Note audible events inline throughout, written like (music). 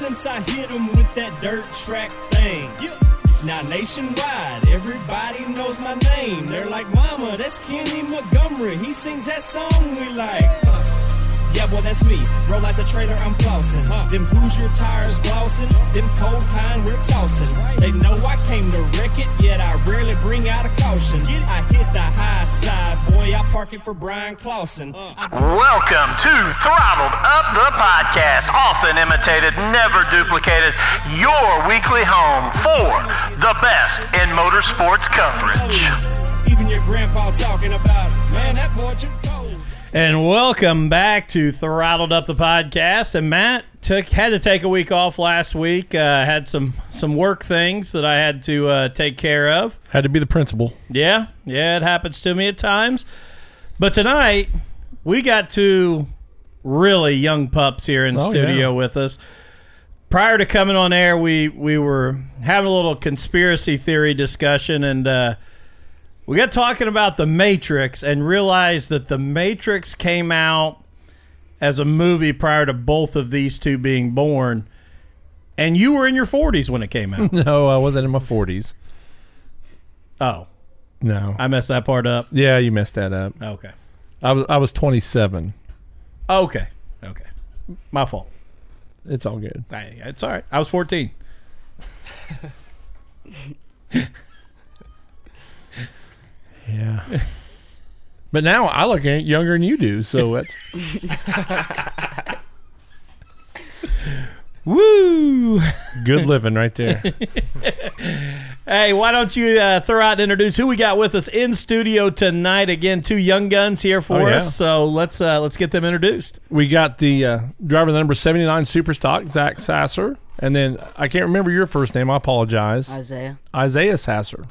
since I hit him with that dirt track thing. Now nationwide, everybody knows my name. They're like, Mama, that's Kenny Montgomery. He sings that song we like. Yeah, boy, that's me. Roll out the trailer, I'm flossing. Them Hoosier tires glossing. Them cold kind we're tossing. They know I came to wreck it, yet I rarely bring out a caution. I hit the high side, boy. I park it for Bryan Clauson. Welcome to Throttled Up the Podcast, often imitated, never duplicated, your weekly home for the best in motorsports coverage. Even your grandpa talking about, man, that boy. And welcome back to Throttled Up the podcast. And Matt took had to take a week off last week. Uh, had some some work things that I had to uh, take care of. Had to be the principal. Yeah, yeah, it happens to me at times. But tonight we got two really young pups here in the Oh, studio yeah. with us. Prior to coming on air, we we were having a little conspiracy theory discussion, and uh, we got talking about the Matrix, and realized that the Matrix came out as a movie prior to both of these two being born. And you were in your 40s when it came out. (laughs) No, I wasn't in my forties. oh, No. I messed that part up. yeah, you messed that up. Okay. I was I was twenty seven. Okay. Okay. My fault. It's all good. Hey, it's all right. I was 14. (laughs) Yeah. (laughs) but now I look younger than you do, so that's (laughs) Woo! good living right there. (laughs) Hey, why don't you uh, throw out and introduce who we got with us in studio tonight? Again, two young guns here for Oh, yeah. us. So let's uh, let's get them introduced. we got the uh, driver of the number seventy nine super stock, Zach Sasser. And then I can't remember your first name, I apologize. Isaiah. Isaiah Sasser.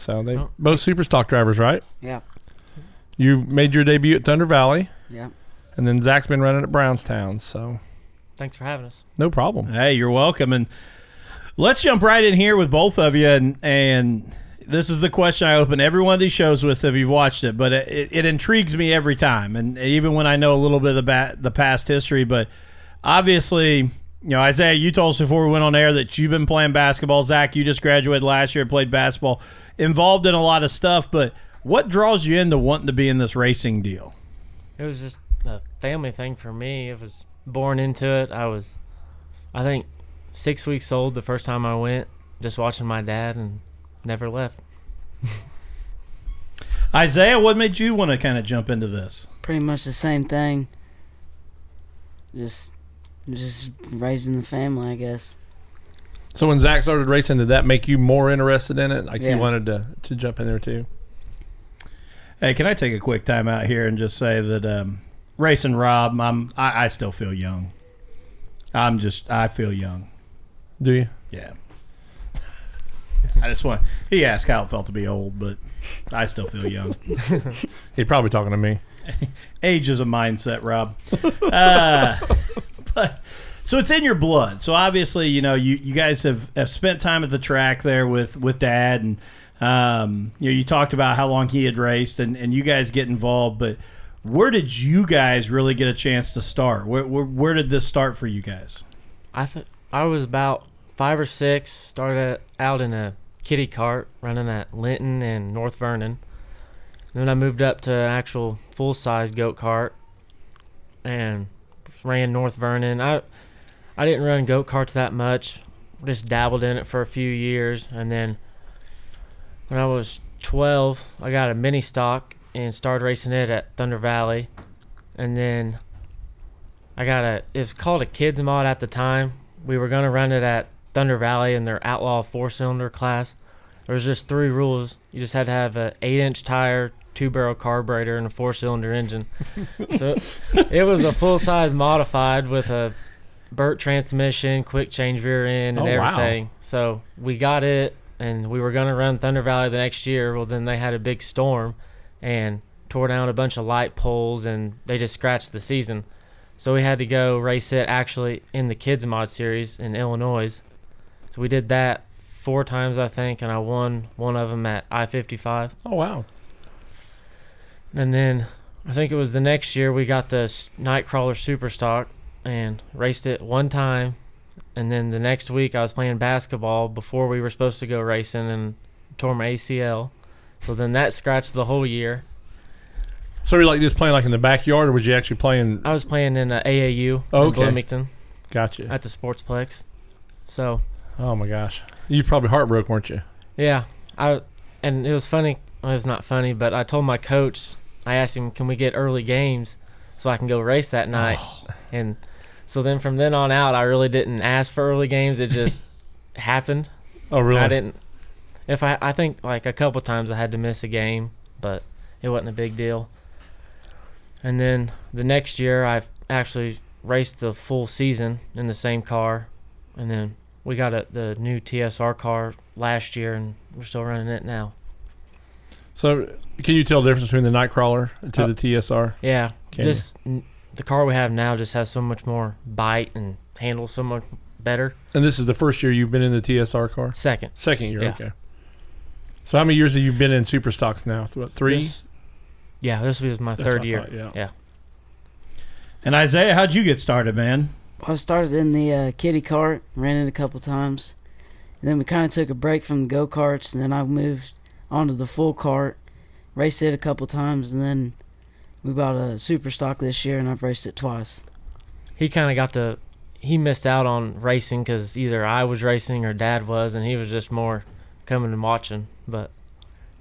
So they Oh. both super stock drivers, right? Yeah. You made your debut at Thunder Valley, Yeah. and then Zach's been running at Brownstown, so Thanks for having us. no problem. Hey, you're welcome. And let's jump right in here with both of you. And and this is the question I open every one of these shows with if you've watched it, but it, it intrigues me every time. And even when I know a little bit of the, ba- the past history, but obviously, you know, Isaiah, you told us before we went on air that you've been playing basketball. Zach, you just graduated last year, played basketball, involved in a lot of stuff. But what draws you into wanting to be in this racing deal? It was just a family thing for me. It was born into it. I was, I think, six weeks old the first time I went, just watching my dad and never left. (laughs) Isaiah, what made you want to kind of jump into this? Pretty much the same thing. Just, just raising the family, I guess. So when Zach started racing, did that make you more interested in it? Like Yeah. you wanted to to jump in there too? Hey, can I take a quick time out here and just say that um, racing Rob, I'm I, I still feel young. I'm just I feel young. Do you? Yeah. I just want he asked how it felt to be old, but I still feel young. (laughs) He's probably talking to me. (laughs) Age is a mindset, Rob. (laughs) Uh, (laughs) but so it's in your blood. So obviously, you know, you, you guys have, have spent time at the track there with, with dad and um, you know, you talked about how long he had raced and, and you guys get involved, but where did you guys really get a chance to start? Where, where, where did this start for you guys? I th- I was about five or six. Started out in a kitty cart running at Linton and North Vernon. Then I moved up to an actual full size go cart and ran North Vernon. I I didn't run go karts that much. Just dabbled in it for a few years, and then when I was 12, I got a mini stock and started racing it at Thunder Valley, and then I got a. It was called a kids mod at the time. We were gonna run it at Thunder Valley in their outlaw four cylinder class. There was just three rules. You just had to have a eight inch tire, two barrel carburetor and a four cylinder engine. so it was a full size modified with a Bert transmission, quick change rear end, and Oh, wow. everything. So we got it, and we were gonna run Thunder Valley the next year. Well, then they had a big storm, and tore down a bunch of light poles, and they just scratched the season. So we had to go race it actually in the kids mod series in Illinois. So we did that four times I think, and I won one of them at I fifty five. Oh wow. And then I think it was the next year we got the s- Nightcrawler Super Stock and raced it one time. And then the next week I was playing basketball before we were supposed to go racing and tore my ACL. So then that scratched the whole year. So you're like just playing like in the backyard, or was you actually playing? I was playing in uh, AAU Okay. in Bloomington Gotcha. at the Sportsplex. So Oh my gosh, you probably heartbroken, weren't you? Yeah, I and it was funny. Well, it was not funny, but I told my coach. I asked him, "Can we get early games so I can go race that oh. night?" And so then from then on out, I really didn't ask for early games. It just (laughs) happened. Oh really? I didn't. If I, I think like a couple times I had to miss a game, but it wasn't a big deal. And then the next year, I actually raced the full season in the same car, and then we got a, the new TSR car last year, and we're still running it now. So can you tell the difference between the Nightcrawler to Uh, the TSR? Yeah, Can just n- the car we have now just has so much more bite and handles so much better. And this is the first year you've been in the TSR car. Second, Second year, Yeah. okay. So how many years have you been in super stocks now? What, three? This- yeah, this was my That's third what year. thought, yeah. yeah. And Isaiah, how'd you get started, man? I started in the uh, kitty cart, ran it a couple times. And then we kind of took a break from the go karts, and then I moved onto the full cart, raced it a couple times, and then we bought a super stock this year, and I've raced it twice. he kind of got to he missed out on racing because either I was racing or Dad was, and he was just more coming and watching. But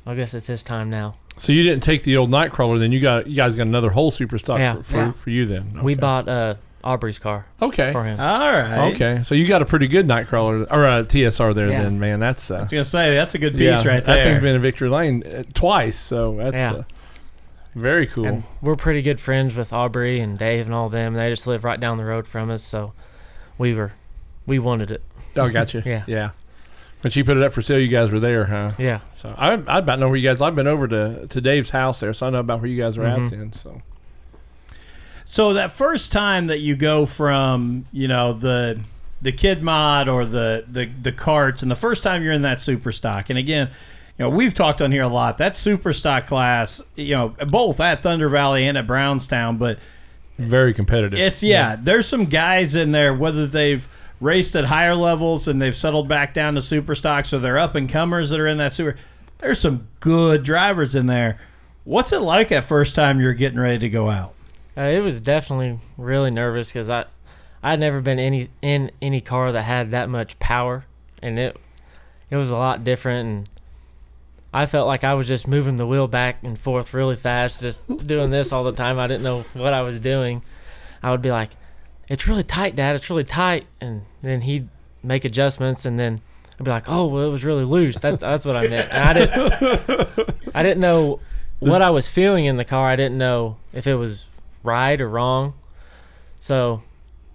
I guess it's his time now. So you didn't take the old Nightcrawler, then you got you guys got another whole super stock Yeah. for, for, Yeah. for you then. We bought uh, Aubrey's car okay. for him. All right. Okay, so you got a pretty good Nightcrawler or a TSR there, Yeah. then, man. That's I uh, was gonna say that's a good piece yeah, right That thing's been in victory lane uh, twice, so that's Yeah. uh, very cool. And we're pretty good friends with Aubrey and Dave and all them. They just live right down the road from us, so we were we wanted it. oh, gotcha. (laughs) Yeah. yeah. When she put it up for sale, you guys were there, huh? Yeah. So I, I about know where you guys. I've been over to, to Dave's house there, so I know about where you guys are at. Mhm. Then, so So that first time that you go from you know the the kid mod or the the the carts, and the first time you're in that super stock, and again, you know we've talked on here a lot. That super stock class, you know, both at Thunder Valley and at Brownstown, but very competitive. it's yeah, there's some guys in there whether they've raced at higher levels and they've settled back down to super stocks or they're up and comers that are in that super. There's some good drivers in there. What's it like that first time you're getting ready to go out? Uh, it was definitely really nervous because I I'd never been any in any car that had that much power, and it it was a lot different. And I felt like I was just moving the wheel back and forth really fast, just doing this all the time. I didn't know what I was doing. I would be like, "It's really tight, Dad. It's really tight," and then he'd make adjustments, and then I'd be like, "Oh, well, it was really loose." That's that's what I meant. And I didn't I didn't know what I was feeling in the car. I didn't know if it was right or wrong. So,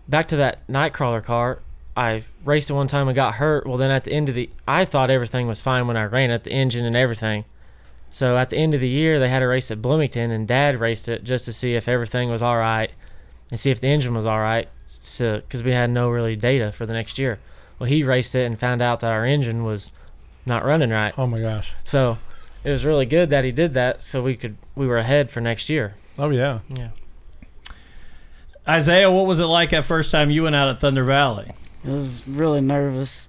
back to that Nightcrawler car, I raced it one time and got hurt. Well, then at the end of the, I thought everything was fine when I ran it, the engine and everything. So at the end of the year, they had a race at Bloomington, and Dad raced it just to see if everything was all right, and see if the engine was all right, because we had no really data for the next year. Well, he raced it and found out that our engine was not running right. oh my gosh. So it was really good that he did that, so we could we were ahead for next year. Oh yeah. Yeah. Isaiah, what was it like that first time you went out at Thunder Valley? It was really nervous,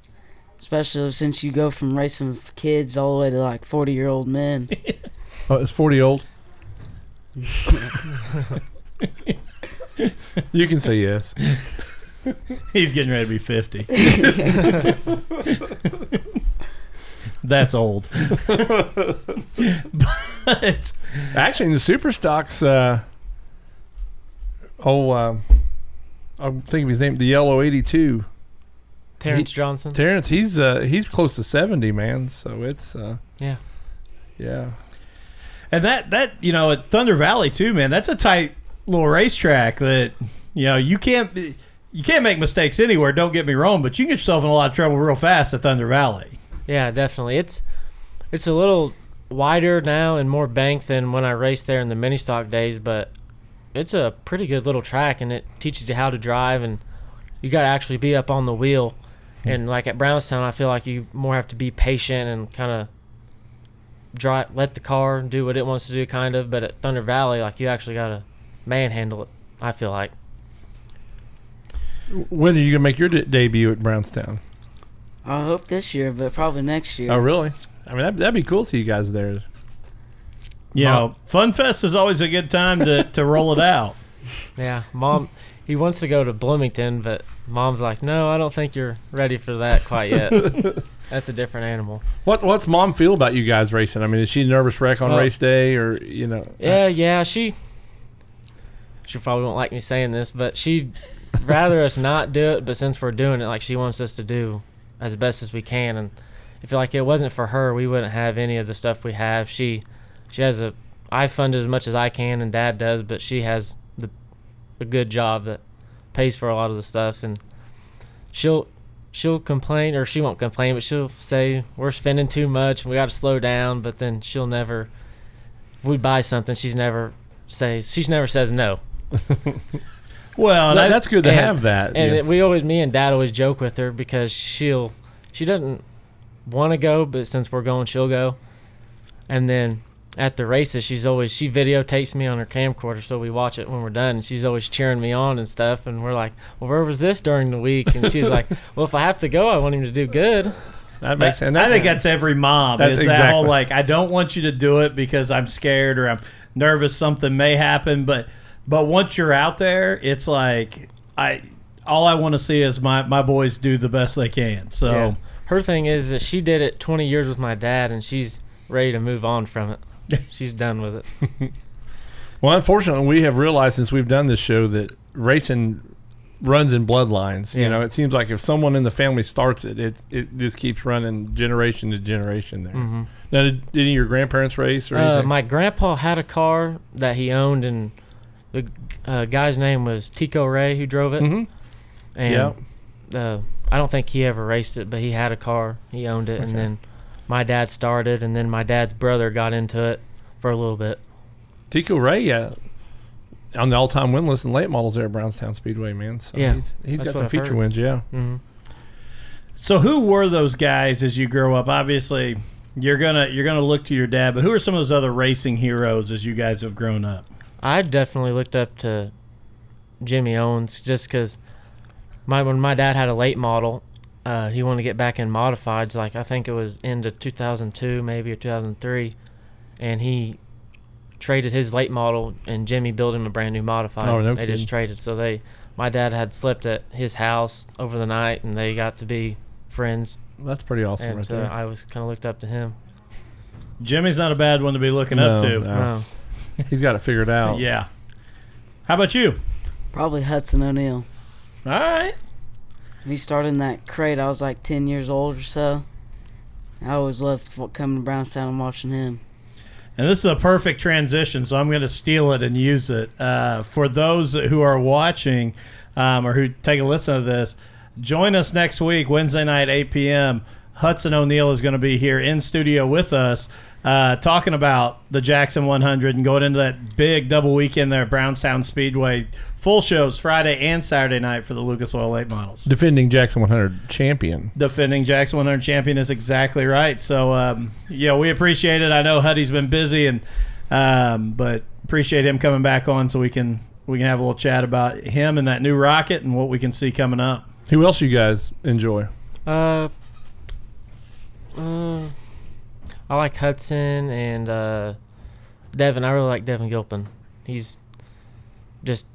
especially since you go from racing with kids all the way to like 40 year old men. (laughs) Oh, it's forty old. you can say yes. He's getting ready to be 50. (laughs) That's old. (laughs) but Actually, in the super stocks, uh, oh, uh, I'm thinking of his name, the yellow eighty-two. Terrence Johnson. Terrence, he's uh, he's close to seventy, man. So it's uh, Yeah. yeah. And that that you know at Thunder Valley too, man. That's a tight little racetrack that you know you can't you can't make mistakes anywhere. Don't get me wrong, but you can get yourself in a lot of trouble real fast at Thunder Valley. Yeah, definitely. It's it's a little wider now and more banked than when I raced there in the mini stock days, but it's a pretty good little track and it teaches you how to drive and you got to actually be up on the wheel. Hmm. And like at Brownstown, I feel like you more have to be patient and kind of drive, let the car do what it wants to do, kind of. But at Thunder Valley, like you actually got to manhandle it. I feel like. When are you gonna make your de- debut at Brownstown? I hope this year, but probably next year. Oh, really? I mean, that'd, that'd be cool to see you guys there. You Mom- know, Fun Fest is always a good time to, to roll it out. (laughs) Yeah, mom. He wants to go to Bloomington, but mom's like, "No, I don't think you're ready for that quite yet. (laughs) That's a different animal." What What's mom feel about you guys racing? I mean, is she a nervous wreck on Well- race day, or you know? Yeah, yeah. She she probably won't like me saying this, but she'd (laughs) rather us not do it. But since we're doing it, like she wants us to do as best as we can, and I feel like it wasn't for her, we wouldn't have any of the stuff we have. She she has a I fund as much as I can, and Dad does, but she has the a good job that pays for a lot of the stuff, and she'll she'll complain or she won't complain, but she'll say we're spending too much and we got to slow down. But then she'll never if we buy something, she's never says she's never says no. (laughs) Well, I- that's good to and- have that. And yeah. it, we always, me and Dad always joke with her because she'll, she doesn't want to go, but since we're going, she'll go. And then at the races, she's always she videotapes me on her camcorder, so we watch it when we're done. And she's always cheering me on and stuff. And we're like, "Well, where was this during the week?" And she's like, (laughs) "Well, if I have to go, I want him to do good." that makes sense. I That's- think that's every mom. That's is that whole exactly- like I don't want you to do it because I'm scared or I'm nervous something may happen, but but once you're out there, it's like I all I want to see is my my boys do the best they can. So Yeah. Her thing is that she did it 20 years with my dad, and she's ready to move on from it. (laughs) she's done with it. (laughs) Well, unfortunately, we have realized since we've done this show that racing runs in bloodlines. You know, it seems like if someone in the family starts it, it, it just keeps running generation to generation there. hmm Now, did, did any of your grandparents race or Uh, anything? my grandpa had a car that he owned, and the uh, guy's name was Tico Ray who drove it. Mhm. And Yeah. uh, I don't think he ever raced it, but he had a car. He owned it, and then my dad started, and then my dad's brother got into it for a little bit. Tico Ray, yeah. On the all-time win list in late models there at Brownstown Speedway, man. So Yeah, he's, he's that's got some I've feature heard. wins, yeah. hmm So who were those guys as you grow up? Obviously, you're gonna you're gonna look to your dad, but who are some of those other racing heroes as you guys have grown up? I definitely looked up to Jimmy Owens just because my when my dad had a late model, uh, he wanted to get back in modifieds. Like I think it was into 2002, maybe or 2003, and he traded his late model, and Jimmy built him a brand new modified. Oh, no they kidding. just traded. So they, my dad had slept at his house over the night, and they got to be friends. That's pretty awesome and right so there. I was kind of looked up to him. Jimmy's not a bad one to be looking up to. no. No. (laughs) He's got it figured out. Yeah. How about you? Probably Hudson O'Neal. All right. He started in that crate. I was like 10 years old or so. I always loved coming to Brownstown and watching him. And this is a perfect transition, so I'm going to steal it and use it. Uh, for those who are watching um, or who take a listen to this, join us next week, Wednesday night, 8 p.m. Hudson O'Neal is going to be here in studio with us, uh, talking about the Jackson 100 and going into that big double weekend there at Brownstown Speedway. Full shows Friday and Saturday night for the Lucas Oil Late Models. Defending Jackson 100 champion. defending Jackson 100 champion is exactly right. So, um, yeah, we appreciate it. I know Huddy's been busy, and um, but appreciate him coming back on so we can we can have a little chat about him and that new rocket and what we can see coming up. Who else you guys enjoy? Uh, uh, I like Hudson and uh, Devin. I really like Devin Gilpin. He's just.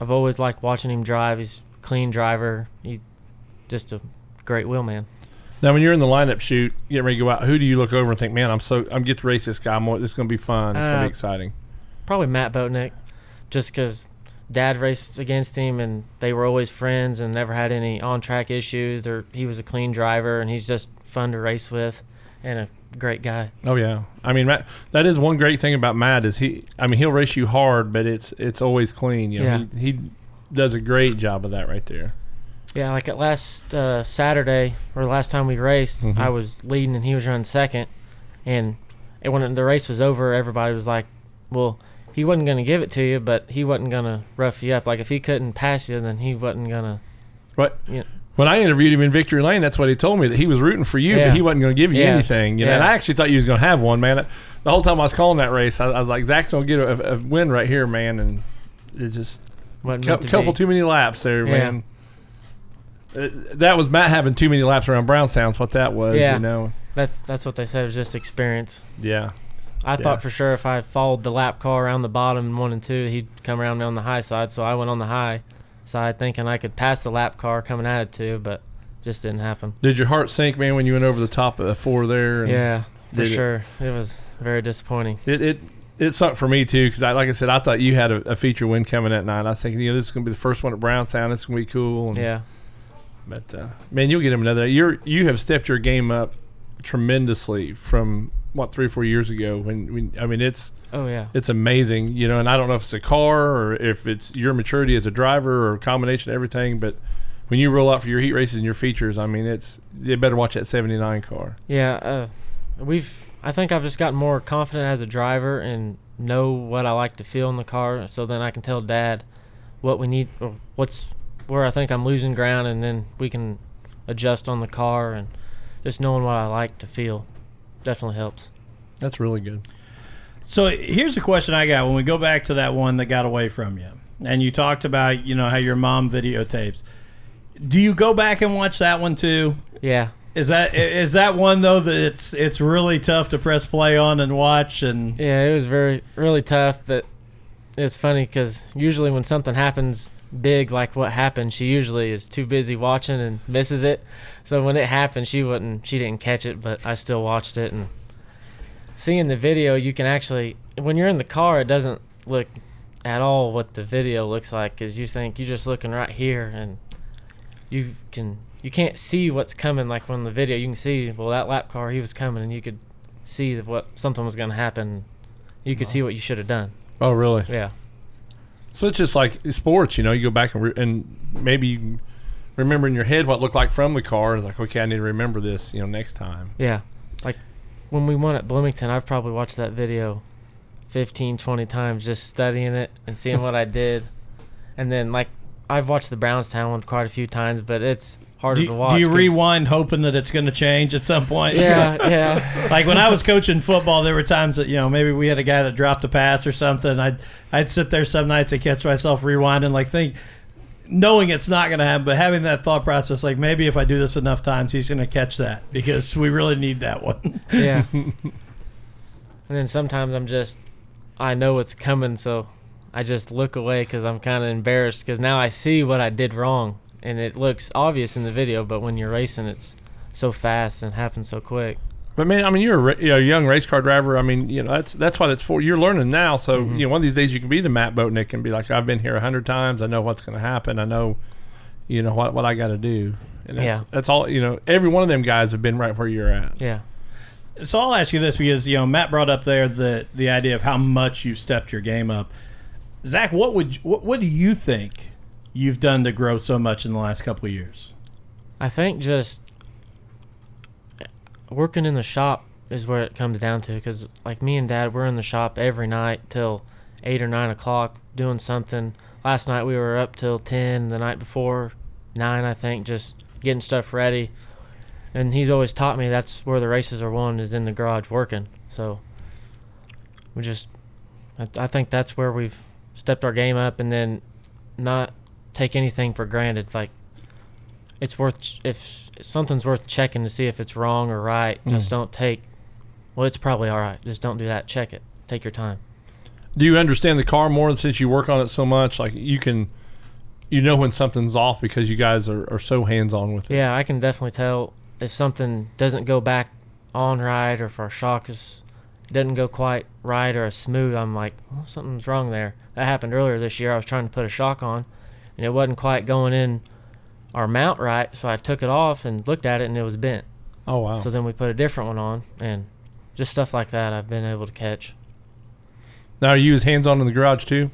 I've always liked watching him drive. He's a clean driver. He just a great wheelman. Now, when you're in the lineup shoot, getting ready to go out, who do you look over and think, man, I'm so I'm get to race this guy. I'm, this is going to be fun. It's going to Uh, be exciting. Probably Matt Botnick, just because Dad raced against him and they were always friends and never had any on track issues. Or he was a clean driver and he's just fun to race with and a great guy. Oh yeah, I mean Matt, that is one great thing about Matt is he. I mean he'll race you hard, but it's it's always clean. You know, Yeah. he, he does a great job of that right there. Yeah, like at last uh, Saturday or last time we raced, Mhm. I was leading and he was running second, and it, when the race was over, everybody was like, "Well, he wasn't gonna give it to you, but he wasn't gonna rough you up. Like if he couldn't pass you, then he wasn't gonna." But Yeah. When I interviewed him in Victory Lane, that's what he told me that he was rooting for you, Yeah. but he wasn't going to give you Yeah. anything. You know, and I actually thought you was going to have one, man. The whole time I was calling that race, I, I was like, Zach's going to get a, a win right here, man, and it just Wasn't cou- to couple be. too many laps there, Yeah. man. Uh, that was Matt having too many laps around Brownstown's what that was. Yeah. You know, That's that's what they said. It was just experience. yeah. I Yeah. thought for sure if I had followed the lap car around the bottom one and two, he'd come around me on the high side. So I went on the high side thinking I could pass the lap car coming at it too, but just didn't happen. Did your heart sink, man, when you went over the top of the four there? and- Yeah, for Did it- sure. It was very disappointing. It it it sunk for me too because I like I said I thought you had a, a feature win coming that night. I was thinking you know this is gonna be the first one at Brownstown. This is gonna be cool. And, Yeah. But uh, man, you'll get him another. You're you have stepped your game up tremendously from what three or four years ago. When, when I mean it's Oh yeah. it's amazing, you know. And I don't know if it's a car or if it's your maturity as a driver or a combination of everything. But when you roll out for your heat races and your features, I mean it's you better watch that '79 car. Yeah. Uh, we've. I think I've just gotten more confident as a driver and know what I like to feel in the car. So then I can tell Dad what we need, or what's where I think I'm losing ground, and then we can adjust on the car and just knowing what I like to feel definitely helps. That's really good. So here's a question I got when we go back to that one that got away from you. And you talked about, you know, how your mom videotapes. Do you go back and watch that one too? Yeah. Is that is that one though that it's it's really tough to press play on and watch and Yeah, it was very really tough, but it's funny because usually when something happens big like what happened, she usually is too busy watching and misses it. So when it happened, she wouldn't, she didn't catch it, but I still watched it and seeing the video, you can actually when you're in the car, it doesn't look at all what the video looks like because you think you're just looking right here and you can you can't see what's coming like from the video you can see well that lap car he was coming and you could see that what something was going to happen you could see what you should have done Oh, really? yeah So it's just like sports, you know. You go back and re- and maybe you remember in your head what it looked like from the car. It's like, okay, I need to remember this, you know, next time. yeah when we won at bloomington i've probably watched that video 15 20 times just studying it and seeing what i did (laughs) and then like i've watched the brownstown one quite a few times but it's harder do, to watch do you rewind hoping that it's going to change at some point? yeah (laughs) yeah like when I was coaching football, there were times that you know maybe we had a guy that dropped a pass or something. I'd I'd sit there some nights and catch myself rewinding, like think, knowing it's not going to happen, but having that thought process, like maybe if I do this enough times, he's going to catch that because we really need that one. Yeah. (laughs) (laughs) and then sometimes I'm just, I know it's coming, so I just look away because I'm kind of embarrassed because now I see what I did wrong, and it looks obvious in the video, but when you're racing, it's so fast and happens so quick. But man, I mean, you're a, you're a young race car driver. I mean, you know, that's that's what it's for. You're learning now, so Mm-hmm. you know, one of these days you can be the Matt Boatnick and be like, I've been here a hundred times. I know what's going to happen. I know, you know, what what I got to do. And that's, Yeah. that's all. You know, every one of them guys have been right where you're at. Yeah. So I'll ask you this because you know Matt brought up there the the idea of how much you stepped your game up. Zach, what would what, what do you think you've done to grow so much in the last couple of years? I think just working in the shop is where it comes down to because like me and dad we're in the shop every night till eight or nine o'clock doing something. Last night we were up till 10 the night before nine i think just getting stuff ready. And he's always taught me that's where the races are won is in the garage working. So we just I, I think that's where we've stepped our game up and then not take anything for granted. Like it's worth if something's worth checking to see if it's wrong or right. Mm. Just don't take. Well, it's probably all right. Just don't do that. Check it. Take your time. Do you understand the car more since you work on it so much? Like you can, you know when something's off because you guys are, are so hands on with it. Yeah, I can definitely tell if something doesn't go back on right or if our shock is doesn't go quite right or as smooth. I'm like, well, something's wrong there. That happened earlier this year. I was trying to put a shock on, and it wasn't quite going in our mount right. So I took it off and looked at it, and it was bent. Oh wow. So then we put a different one on, and just stuff like that I've been able to catch. Now, are you as hands on in the garage too?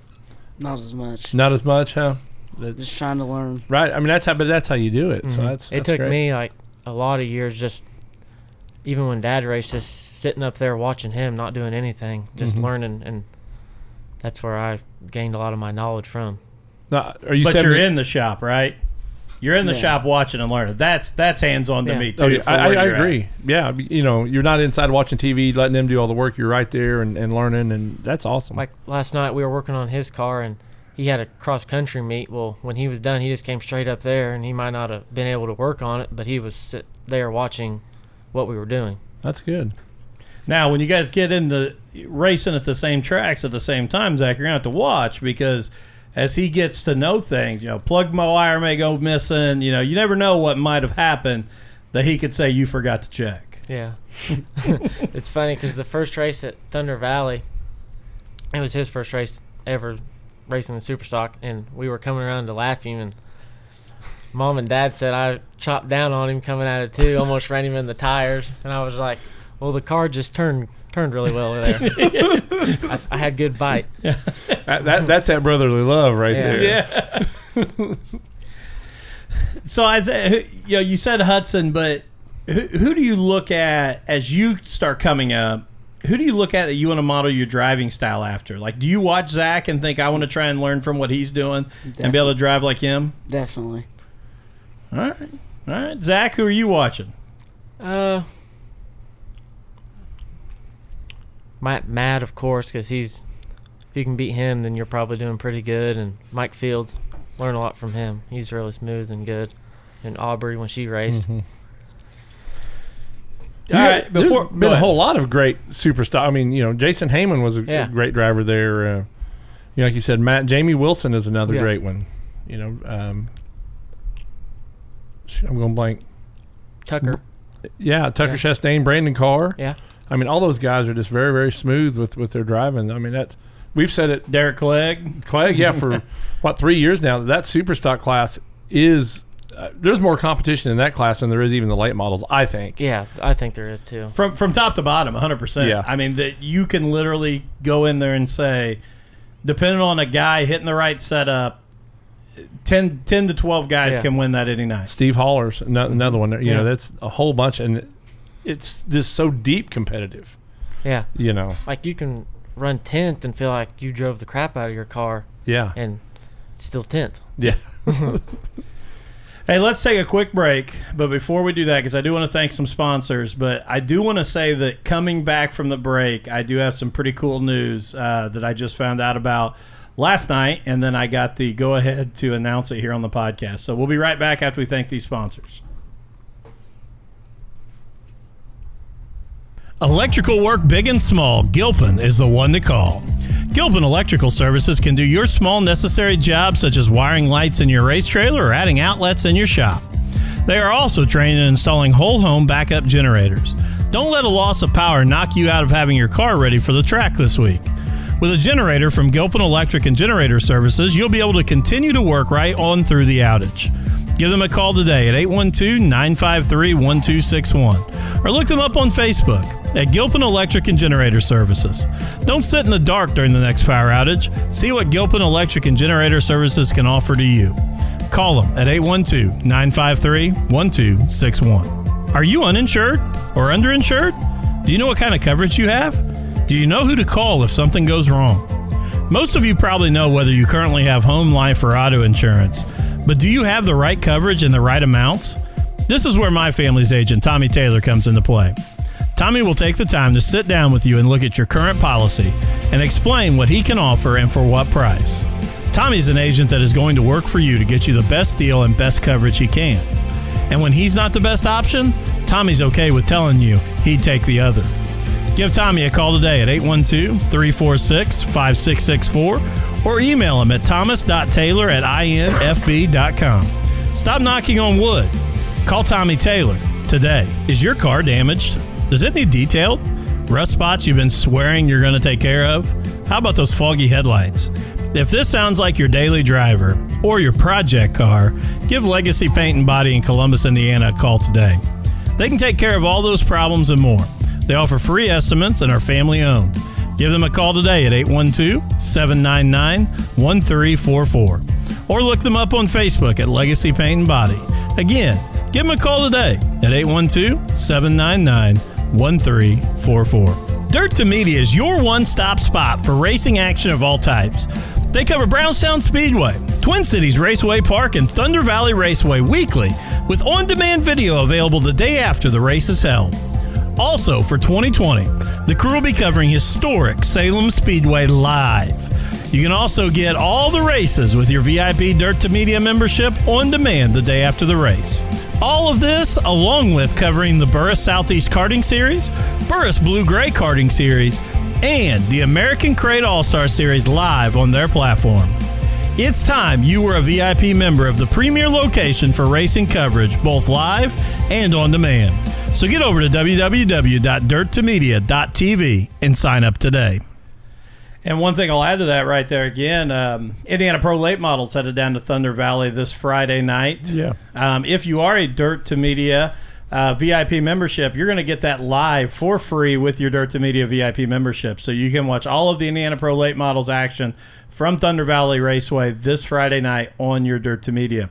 Not as much. Not as much, huh? That- Just trying to learn. right. I mean, that's how, but that's how you do it. So Mhm. that's, it that's took great. me like a lot of years just even when dad raced just sitting up there watching him not doing anything just Mhm. learning and that's where i gained a lot of my knowledge from Now, are you? but seven- you're in the shop, right? You're in the Yeah. shop watching and learning. That's that's hands on to Yeah. me oh, too. Oh, yeah, I, I, where at. agree. Yeah, you know, you're not inside watching TV, letting them do all the work. You're right there and, and learning, and that's awesome. like last night we were working on his car and he had a cross country meet well when he was done he just came straight up there and he might not have been able to work on it but he was sit there watching what we were doing that's good. Now, when you guys get into racing at the same tracks at the same time, Zach, you're gonna have to watch because as he gets to know things, you know, plug my wire may go missing. You know, you never know what might have happened that he could say you forgot to check. Yeah. (laughs) it's funny because the first race at Thunder Valley, it was his first race ever racing the super stock, and we were coming around to Laughing, and mom and dad said I chopped down on him coming out of two, almost ran him in the tires, and I was like, well, the car just turned turned really well there. (laughs) I, I had good bite. (laughs) That, that, that's that brotherly love right Yeah. there. Yeah. (laughs) so I said, you know, you said Hudson, but who, who do you look at as you start coming up? Who do you look at that you want to model your driving style after? Like, do you watch Zach and think I want to try and learn from what he's doing and be able to drive like him? Definitely. All right, all right, Zach, who are you watching? Uh, Matt, Matt, of course, because he's if you can beat him, then you're probably doing pretty good. And Mike Fields, learn a lot from him. He's really smooth and good. And Aubrey when she raced, Mm-hmm. All right, before There's been a whole lot of great superstar. I mean, you know, Jason Heyman was a, a Yeah. great driver there. Uh, you know, like you said, Matt Jamie Wilson is another Yeah. great one. You know, um, shoot, I'm going blank. Tucker. Yeah, Tucker Yeah. Chastain, Brandon Carr. Yeah. I mean, all those guys are just very, very smooth with, with their driving. I mean, that's we've said it, Derek Clegg. Clegg. Yeah, for (laughs) what three years now. That super stock class is uh, there's more competition in that class than there is even the late models. I think. Yeah, I think there is too. From from top to bottom, 100%. Yeah. I mean, that you can literally go in there and say, depending on a guy hitting the right setup, 10, 10 to 12 guys Yeah. can win that any night. Steve Haller's ano- another one. You know, that's a whole bunch, and it's just so deep competitive. Yeah, You know, like you can run tenth and feel like you drove the crap out of your car yeah, and still tenth. yeah. (laughs) Hey, let's take a quick break. But before we do that, because I do want to thank some sponsors, but I do want to say that coming back from the break, I do have some pretty cool news uh, that I just found out about last night, and then I got the go ahead to announce it here on the podcast. So we'll be right back after we thank these sponsors. Electrical work big and small, Gilpin is the one to call. Gilpin Electrical Services can do your small necessary jobs such as wiring lights in your race trailer or adding outlets in your shop. They are also trained in installing whole home backup generators. Don't let a loss of power knock you out of having your car ready for the track this week. With a generator from Gilpin Electric and Generator Services, you'll be able to continue to work right on through the outage. Give them a call today at 812 953 1261 or look them up on Facebook at Gilpin Electric and Generator Services. Don't sit in the dark during the next power outage. See what Gilpin Electric and Generator Services can offer to you. Call them at 812 953 1261. Are you uninsured or underinsured? Do you know what kind of coverage you have? Do you know who to call if something goes wrong? Most of you probably know whether you currently have home life or auto insurance, but do you have the right coverage and the right amounts? This is where my family's agent, Tommy Taylor, comes into play. Tommy will take the time to sit down with you and look at your current policy and explain what he can offer and for what price. Tommy's an agent that is going to work for you to get you the best deal and best coverage he can. And when he's not the best option, Tommy's okay with telling you he'd take the other. Give Tommy a call today at 812 346 5664 or email him at thomas.taylor at infb.com. Stop knocking on wood. Call Tommy Taylor today. Is your car damaged? Does it need detailed? Rust spots you've been swearing you're going to take care of? How about those foggy headlights? If this sounds like your daily driver or your project car, give Legacy Paint and Body in Columbus, Indiana a call today. They can take care of all those problems and more. They offer free estimates and are family owned. Give them a call today at 812 799 1344 or look them up on Facebook at Legacy Paint and Body. Again, give them a call today at 812 799 1344. Dirt to Media is your one stop spot for racing action of all types. They cover Brownstown Speedway, Twin Cities Raceway Park, and Thunder Valley Raceway weekly with on demand video available the day after the race is held. Also, for 2020, the crew will be covering historic Salem Speedway live. You can also get all the races with your VIP Dirt to Media membership on demand the day after the race. All of this, along with covering the Burris Southeast Karting Series, Burris Blue Gray Karting Series, and the American Crate All Star Series live on their platform. It's time you were a VIP member of the premier location for racing coverage, both live and on demand. So get over to www.dirttomedia.tv and sign up today. And one thing I'll add to that right there again, um, Indiana Pro Late Models headed down to Thunder Valley this Friday night. Yeah. Um, if you are a Dirt to Media uh, VIP membership, you're going to get that live for free with your Dirt to Media VIP membership. So you can watch all of the Indiana Pro Late Models action from Thunder Valley Raceway this Friday night on your Dirt to Media.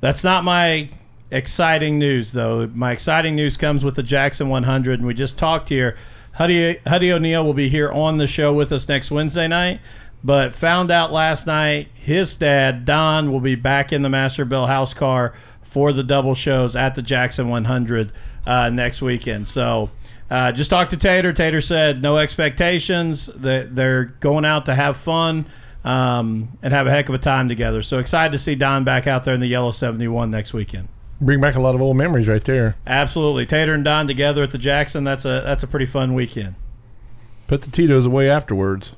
That's not my exciting news, though. My exciting news comes with the Jackson 100, and we just talked here. Huddy, Huddy O'Neal will be here on the show with us next Wednesday night, but found out last night his dad, Don, will be back in the Masterville house car for the double shows at the Jackson 100 uh, next weekend. So uh, just talked to Tater. Tater said no expectations. That they're going out to have fun um, and have a heck of a time together. So excited to see Don back out there in the yellow 71 next weekend. Bring back a lot of old memories right there. Absolutely, Tater and Don together at the Jackson. That's a that's a pretty fun weekend. Put the Tito's away afterwards.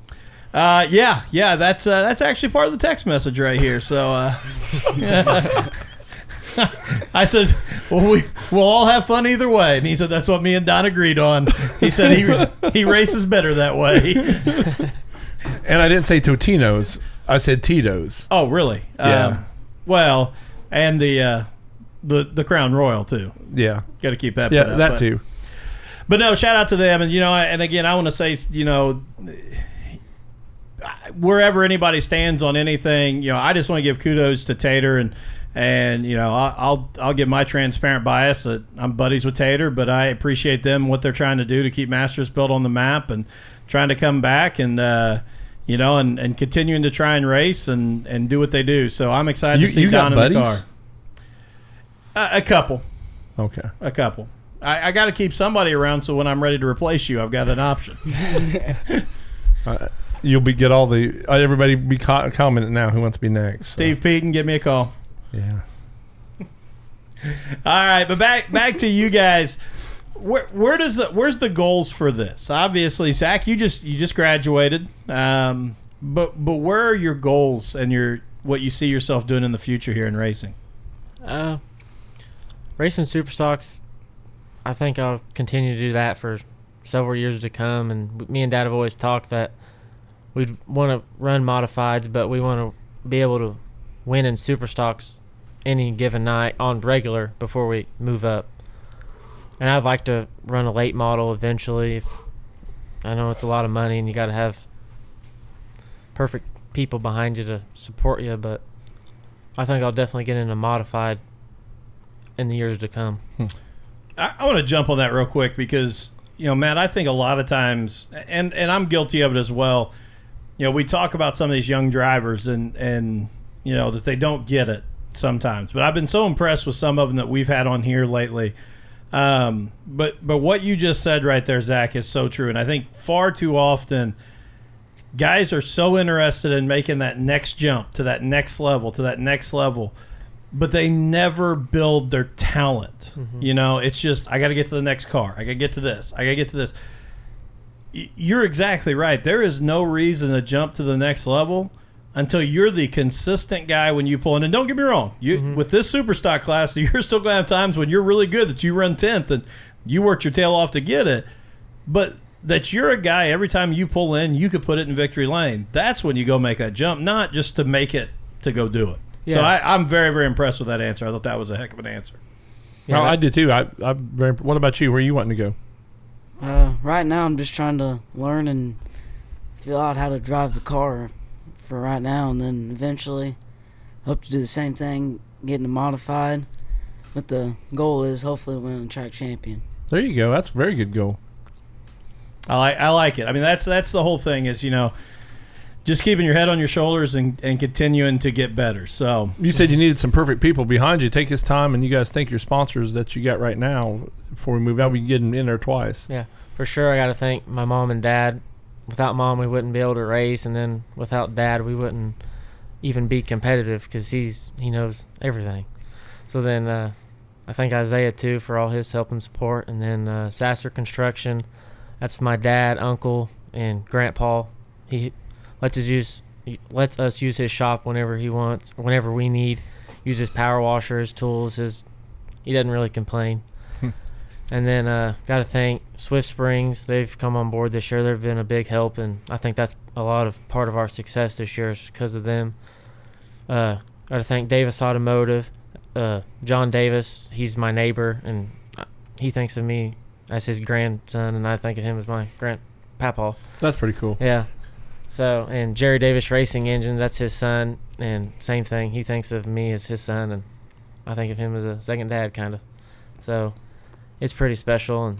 Uh, yeah, yeah, that's uh, that's actually part of the text message right here. So, uh, (laughs) I said, "Well, we we'll all have fun either way," and he said, "That's what me and Don agreed on." He said he he races better that way. (laughs) And I didn't say Totino's. I said Tito's. Oh, really? Yeah. Um, well, and the uh, the the Crown Royal too. Yeah. Got to keep that. Yeah, up, that but- too. But no, shout out to them, and you know, and again, I want to say, you know, wherever anybody stands on anything, you know, I just want to give kudos to Tater, and and you know, I'll I'll give my transparent bias that I'm buddies with Tater, but I appreciate them what they're trying to do to keep Masters built on the map and trying to come back and. uh you know, and, and continuing to try and race and, and do what they do. So I'm excited You- to see you got Don in the buddies? car. A, a couple, Okay. a couple. I, I got to keep somebody around so when I'm ready to replace you, I've got an option. (laughs) You'll be get all the uh, everybody be co- commenting now who wants to be next. so. Steve Peden, give me a call. Yeah. (laughs) All right, but back back to you guys. Where, where does the where's the goals for this? Obviously, Zach, you just you just graduated, um, but but where are your goals and your what you see yourself doing in the future here in racing? Uh, racing super stocks. I think I'll continue to do that for several years to come. And me and Dad have always talked that we'd want to run modifieds, but we want to be able to win in super stocks any given night on regular before we move up. And I'd like to run a late model eventually. If I know it's a lot of money and you got to have perfect people behind you to support you, but I think I'll definitely get into modified in the years to come. I, I want to jump on that real quick because you know, Matt, I think a lot of times, and and I'm guilty of it as well. You know, we talk about some of these young drivers and and you know that they don't get it sometimes. But I've been so impressed with some of them that we've had on here lately. Um, but but what you just said right there, Zach, is so true, and I think far too often guys are so interested in making that next jump to that next level to that next level but they never build their talent. Mm-hmm. You know it's just i got to get to the next car. I got to get to this. I got to get to this. Y- you're exactly right. There is no reason to jump to the next level until you're the consistent guy when you pull in. And don't get me wrong you mm-hmm. with this super stock class (laughs) you're still going to have times when you're really good that you run 10th and you worked your tail off to get it. But that you're a guy every time you pull in, you could put it in victory lane. That's when you go make that jump, not just to make it to go do it. So I, I'm very, very impressed with that answer. I thought that was a heck of an answer. Yeah, oh, that- I did too. I, I'm very. What about you? Where are you wanting to go? Uh, right now, I'm just trying to learn and feel out how to drive the car for right now, and then eventually hope to do the same thing, getting it modified. But the goal is hopefully to win a track champion. There you go. That's a very good goal. I like I like it. I mean, that's that's the whole thing is you know, just keeping your head on your shoulders and, and continuing to get better. So You said you needed some perfect people behind you. Take this time and you guys thank your sponsors that you got right now before we move out. We can get them in there twice. Yeah, for sure. I got to thank my mom and dad. Without mom, we wouldn't be able to race, and then without dad, we wouldn't even be competitive because he's he knows everything. So then, uh, I thank Isaiah too for all his help and support, and then uh, Sasser Construction. That's my dad, uncle, and grandpa. He lets us use lets us use his shop whenever he wants, whenever we need. Use his power washer, his tools. His he doesn't really complain. And then uh, got to thank Swift Springs. They've come on board this year. They've been a big help, and I think that's a lot of part of our success this year is because of them. Uh, got to thank Davis Automotive. Uh, John Davis, he's my neighbor, and he thinks of me as his grandson, and I think of him as my grand papa. That's pretty cool. Yeah. So and Jerry Davis Racing Engines, that's his son, and same thing. He thinks of me as his son, and I think of him as a second dad, kind of. So it's pretty special, and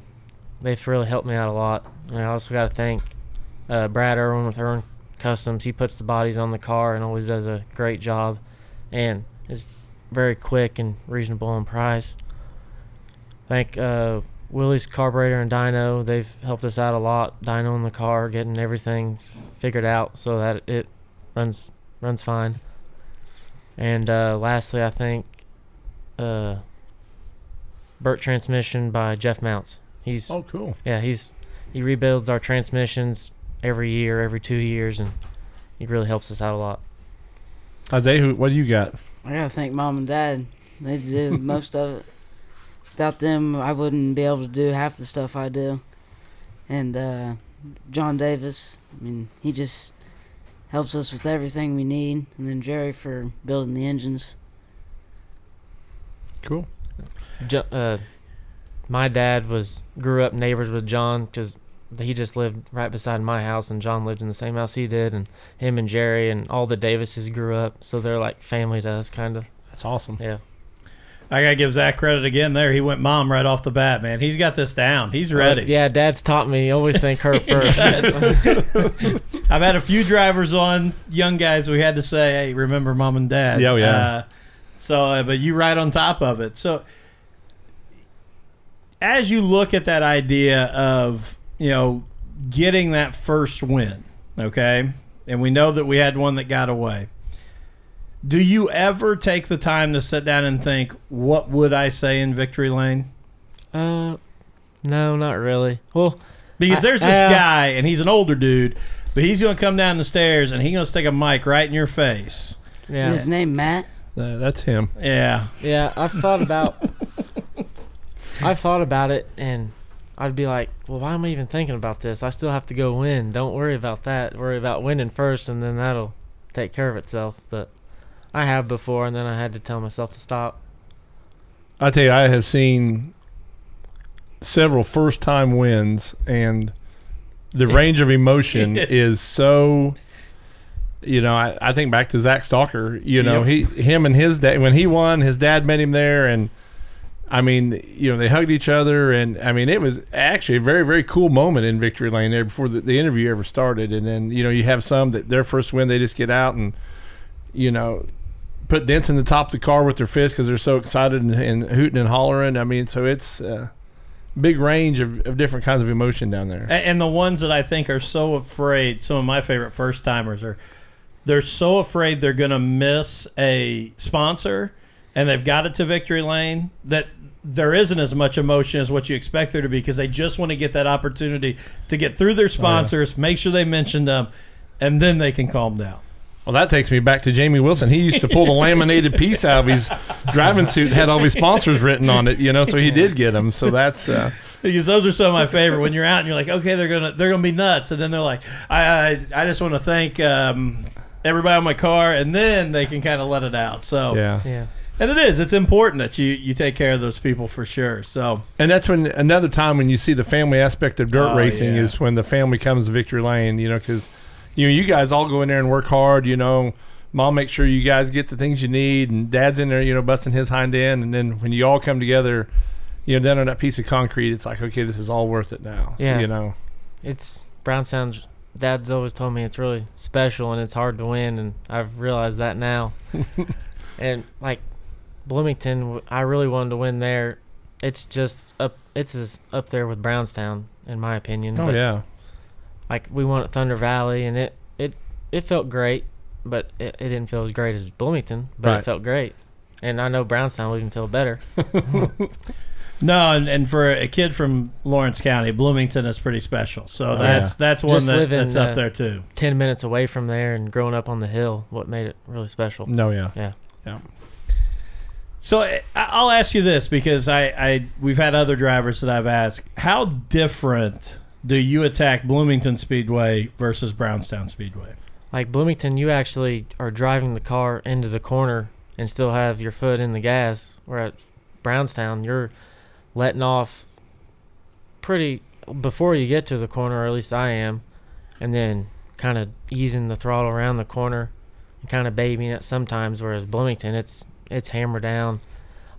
they've really helped me out a lot. And I also got to thank uh, Brad Irwin with Irwin Customs. He puts the bodies on the car and always does a great job, and is very quick and reasonable in price. Thank uh, Willie's Carburetor and Dyno. They've helped us out a lot. Dyno in the car, getting everything figured out so that it runs runs fine. And uh, lastly, I think uh, Bert Transmission by Jeff Mounts. He's Oh, cool. yeah, he's he rebuilds our transmissions every year, every two years, and he really helps us out a lot. Isaiah, who- what do you got? I gotta thank mom and dad. They do (laughs) most of it. Without them, I wouldn't be able to do half the stuff I do. And uh, John Davis, I mean, he just helps us with everything we need. And then Jerry for building the engines. Cool. Jo- uh, my dad was grew up neighbors with John because he just lived right beside my house, and John lived in the same house he did, and him and Jerry and all the Davises grew up, so they're like family to us, kind of. That's awesome. Yeah. I gotta give Zach credit again. There, he went mom right off the bat. Man, he's got this down. He's ready. Yeah, Dad's taught me. Always think her (laughs) first. (laughs) (laughs) I've had a few drivers on young guys. We had to say, "Hey, remember mom and dad." Yeah, oh, yeah. Uh, so, uh, but you right on top of it. So, as you look at that idea of you know getting that first win, okay, and we know that we had one that got away. Do you ever take the time to sit down and think, what would I say in victory lane? uh, no, not really. Well, Because I- there's this uh, guy, and he's an older dude, but he's going to come down the stairs and he's going to stick a mic right in your face. yeah, His name Matt. Uh, that's him. Yeah. Yeah, I've thought about. I've thought about it, and I'd be like, "Well, why am I even thinking about this? I still have to go win. Don't worry about that. Worry about winning first, and then that'll take care of itself." But I have before, and then I had to tell myself to stop. I tell you, I have seen several first time wins, and the (laughs) range of emotion Yes. is so. You know, I, I think back to Zach Stalker. You know, Yep. he him and his dad when he won, his dad met him there, and I mean, you know, they hugged each other, and I mean, it was actually a very very cool moment in victory lane there before the, the interview ever started. And then you know, you have some that their first win, they just get out and you know put dents in the top of the car with their fists because they're so excited and, and hooting and hollering. I mean, so it's a big range of, of different kinds of emotion down there. A- And the ones that I think are so afraid, some of my favorite first timers are, they're so afraid they're going to miss a sponsor and they've got it to victory lane that there isn't as much emotion as what you expect there to be because they just want to get that opportunity to get through their oh, sponsors, make sure they mention them, and then they can calm down. Well, that takes me back to Jamie Wilson. He used to pull the (laughs) laminated piece out of his driving suit, had all his sponsors written on it, you know, so he did get them. So that's, uh, because those are some of my favorite. When you're out and you're like, okay, they're gonna they're gonna be nuts, and then they're like, I I, I just want to thank um, everybody on my car, and then they can kind of let it out. So yeah. Yeah, And it is. It's important that you you take care of those people for sure. So And that's when another time when you see the family aspect of dirt Oh, racing yeah. is when the family comes to victory lane. You know, because you know you guys all go in there and work hard. You know, mom makes sure you guys get the things you need, and dad's in there, you know, busting his hind end. And then when you all come together, you know, down on that piece of concrete, it's like, okay, this is all worth it now. So, Yeah. you know, It's Brownstown's. Dad's always told me it's really special and it's hard to win, and I've realized that now. (laughs) and like Bloomington, I really wanted to win there. It's just up. It's up there with Brownstown, in my opinion. oh But, yeah, Like we won at Thunder Valley, and it it it felt great, but it, it didn't feel as great as Bloomington. But Right. it felt great, and I know Brownstown will even feel better. (laughs) no, and, and for a kid from Lawrence County, Bloomington is pretty special. So that's that's one Just that, living, that's up uh, there too. Ten minutes away from there, and growing up on the hill, what made it really special. no, yeah, Yeah. yeah. So I- I'll ask you this because I, I we've had other drivers that I've asked, how different do you attack Bloomington Speedway versus Brownstown Speedway? Like Bloomington, you actually are driving the car into the corner and still have your foot in the gas. Where at Brownstown, you're letting off pretty before you get to the corner, or at least I am, and then kind of easing the throttle around the corner and kind of babying it sometimes. Whereas Bloomington, it's it's hammer down.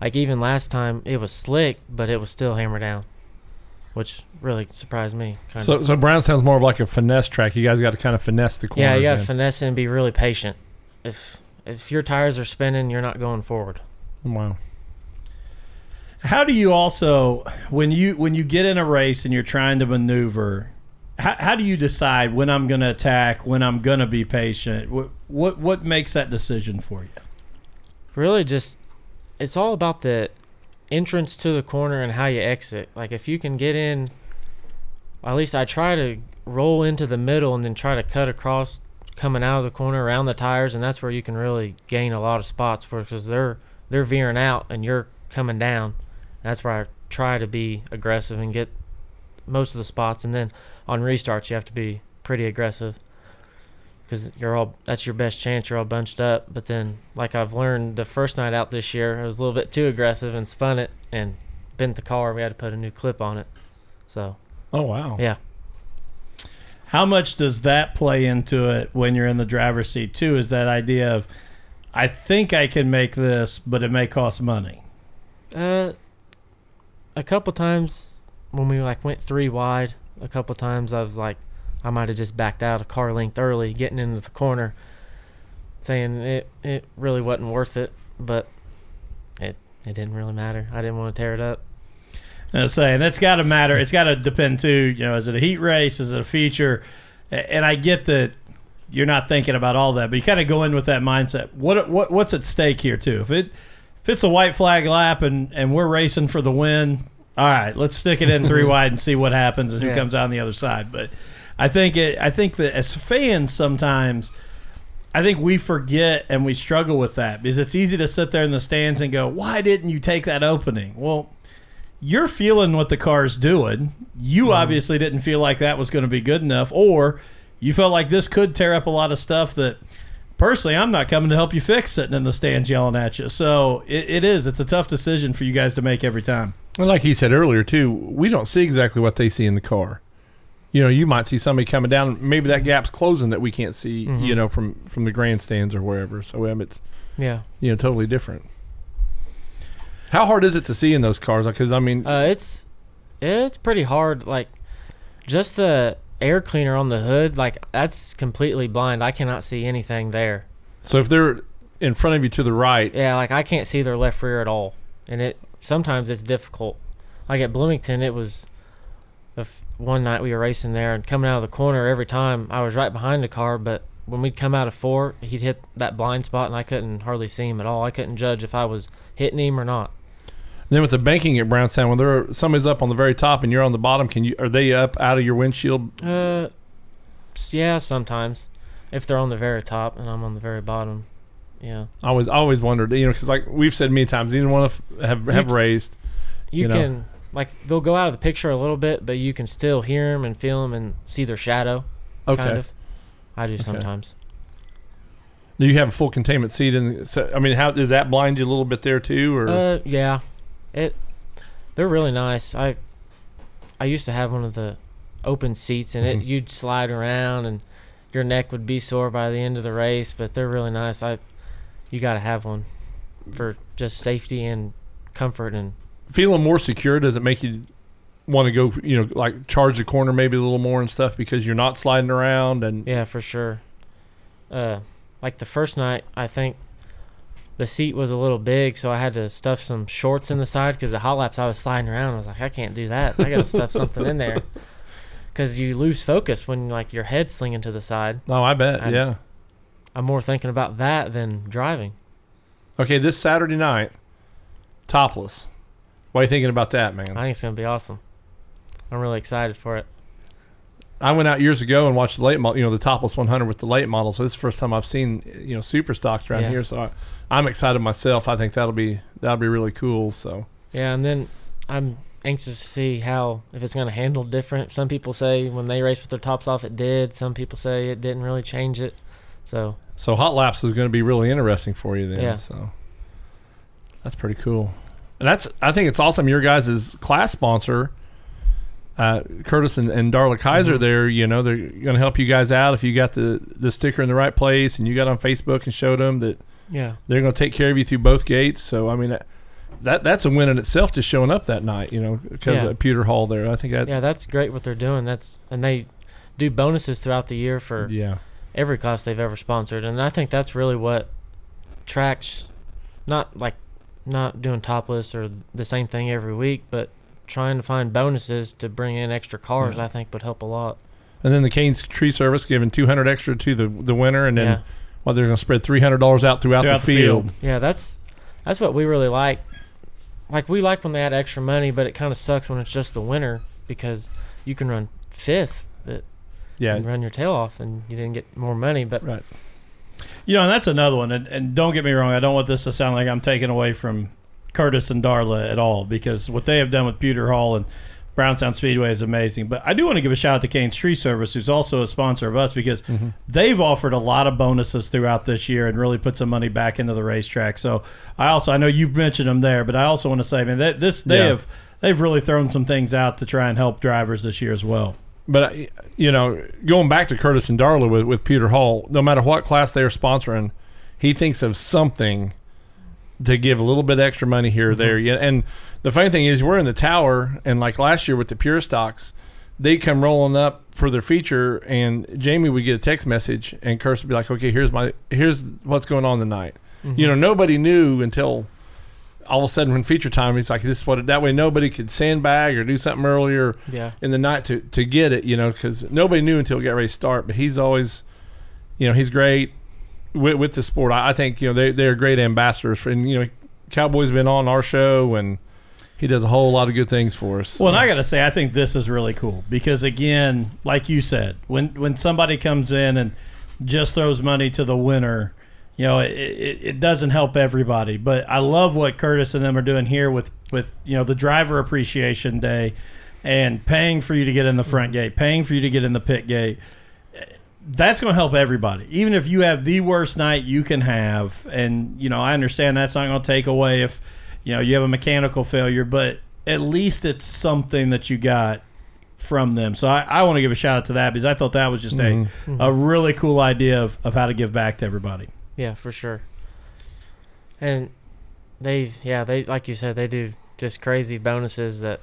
Like even last time, it was slick, but it was still hammer down, which really surprised me. Kind So, of. so Brownstown's more of like a finesse track. You guys got to kind of finesse the corners. Yeah, you got to finesse and be really patient. If if your tires are spinning, you're not going forward. wow. How do you also when you when you get in a race and you're trying to maneuver? How, how do you decide when I'm going to attack, when I'm going to be patient? What what what makes that decision for you? Really, just it's all about the entrance to the corner and how you exit. Like if you can get in, at least I try to roll into the middle and then try to cut across, coming out of the corner around the tires, and that's where you can really gain a lot of spots because they're they're veering out and you're coming down. That's where I try to be aggressive and get most of the spots, and then on restarts you have to be pretty aggressive because you're all that's your best chance. You're all bunched up, but then like I've learned the first night out this year, I was a little bit too aggressive and spun it and bent the car. We had to put a new clip on it. So Oh wow. yeah, How much does that play into it when you're in the driver's seat too? Is that idea of I think I can make this, but it may cost money. uh, a couple times when we like went three wide, a couple times I was like, I might have just backed out a car length early, getting into the corner, saying it it really wasn't worth it, but it it didn't really matter. I didn't want to tear it up. I say, saying it's got to matter. It's got to depend too. You know, is it a heat race? Is it a feature? And I get that you're not thinking about all that, but you kind of go in with that mindset. What what what's at stake here too? If it if it's a white flag lap and and we're racing for the win, all right, let's stick it in three (laughs) wide and see what happens and who Yeah. comes out on the other side. But I think it. I think that as fans sometimes. I think we forget and we struggle with that because it's easy to sit there in the stands and go, "Why didn't you take that opening?" Well, you're feeling what the car's doing. You Mm-hmm. obviously didn't feel like that was going to be good enough, or you felt like this could tear up a lot of stuff that personally I'm not coming to help you fix sitting in the stands yelling at you. So it, it is. It's a tough decision for you guys to make every time. And like he said earlier too, we don't see exactly what they see in the car. You know, you might see somebody coming down. Maybe that gap's closing that we can't see. Mhm. You know, from from the grandstands or wherever. So um, it's Yeah. you know totally different. How hard is it to see in those cars? Because I mean, Uh, it's it's pretty hard. Like just the air cleaner on the hood, like that's completely blind. I cannot see anything there. so if they're in front of you to the right, Yeah, like I can't see their left rear at all, and it sometimes it's difficult. Like at Bloomington, it was the f- one night we were racing there and coming out of the corner every time I was right behind the car, but when we'd come out of four, he'd hit that blind spot and I couldn't hardly see him at all. I couldn't judge if I was hitting him or not. then with the banking at Brownstown, when there are, somebody's up on the very top and you're on the bottom, can you are they up out of your windshield? Uh, yeah, sometimes if they're on the very top and I'm on the very bottom. Yeah, I always I always wondered, you know, because like we've said many times, either one of have have You- raised. you, You know. can like they'll go out of the picture a little bit, but you can still hear them and feel them and see their shadow. Okay. Kind of. I do sometimes. Do you have a full containment seat? And so, I mean, how does that blind you a little bit there too? Or Uh, yeah, it. They're really nice. I, I used to have one of the open seats, and it Mhm. you'd slide around, and your neck would be sore by the end of the race. But they're really nice. I, you got to have one, for just safety and comfort and feeling more secure does it make you want to go? You know, like charge the corner maybe a little more and stuff because you're not sliding around and Yeah, for sure. Uh, like the first night, I think the seat was a little big, so I had to stuff some shorts in the side because the hot laps I was sliding around. I was like, I can't do that. I got to stuff something in there (laughs) because you lose focus when like your head's slinging to the side. Oh, I bet. I- yeah. I'm more thinking about that than driving. Okay, this Saturday night, topless. What are you thinking about that, man? I think it's gonna be awesome. I'm really excited for it. I went out years ago and watched the late model, you know, the topless 100 with the late model. So this is the first time I've seen, you know, super stocks around Yeah. here. So I, I'm excited myself. I think that'll be that'll be really cool. So Yeah, and then I'm anxious to see how if it's gonna handle different. Some people say when they race with their tops off, it did. Some people say it didn't really change it. So so hot laps is going to be really interesting for you then. Yeah. So that's pretty cool. And that's I think it's awesome. Your guys' class sponsor. Uh, Curtis and, and Darla Kaiser, Mhm. there, you know, they're going to help you guys out if you got the, the sticker in the right place and you got on Facebook and showed them that yeah, they're going to take care of you through both gates. So I mean, that, that that's a win in itself just showing up that night, you know, because Yeah. of Pewter Hall there. I think that yeah, that's great what they're doing. That's and they do bonuses throughout the year for yeah, every class they've ever sponsored, and I think that's really what tracks, not like not doing topless or the same thing every week, but trying to find bonuses to bring in extra cars. Yeah. I think would help a lot. and then the Kane's Tree Service giving two hundred extra to the the winner, and then yeah, well, they're going to spread three hundred dollars out throughout, Throughout the, the field. field. yeah, that's that's what we really like. Like we like when they add extra money, but it kind of sucks when it's just the winner because you can run fifth, but Yeah, you run your tail off and you didn't get more money. But right. You know, and that's another one. And, and don't get me wrong, I don't want this to sound like I'm taking away from Curtis and Darla at all because what they have done with Pewter Hall and Brownstown Speedway is amazing. But I do want to give a shout out to Kane's Tree Service, who's also a sponsor of us, because mm-hmm. they've offered a lot of bonuses throughout this year and really put some money back into the racetrack. So I also I know you mentioned them there, but I also want to say, man, that this they Yeah. have they've really thrown some things out to try and help drivers this year as well. But uh, you know, going back to Curtis and Darla with with Peter Hall, no matter what class they are sponsoring, he thinks of something to give a little bit extra money here or Mm-hmm. there. Yeah, and the funny thing is, we're in the tower, and like last year with the Pure Stocks, they come rolling up for their feature, and Jamie would get a text message, and Curtis would be like, "Okay, here's my here's what's going on tonight." Mm-hmm. You know, nobody knew until all of a sudden when feature time, he's like, "This is what." It, that way, nobody could sandbag or do something earlier yeah, in the night to, to get it, you know, because nobody knew until it got ready to start. But he's always, you know, he's great with, with the sport. I, I think you know they they're great ambassadors for, and you know, Cowboys been on our show and he does a whole lot of good things for us. Well, and I got to say, I think this is really cool because, again, like you said, when when somebody comes in and just throws money to the winner, you know, it, it, it doesn't help everybody. But I love what Curtis and them are doing here with with you know the driver appreciation day and paying for you to get in the front gate, paying for you to get in the pit gate. That's going to help everybody. Even if you have the worst night you can have, and you know, I understand that's not going to take away if you know you have a mechanical failure, but at least it's something that you got from them. So I, I want to give a shout out to that because I thought that was just a, mm-hmm. a really cool idea of, of how to give back to everybody. Yeah, for sure. And they, yeah, they like you said, they do just crazy bonuses that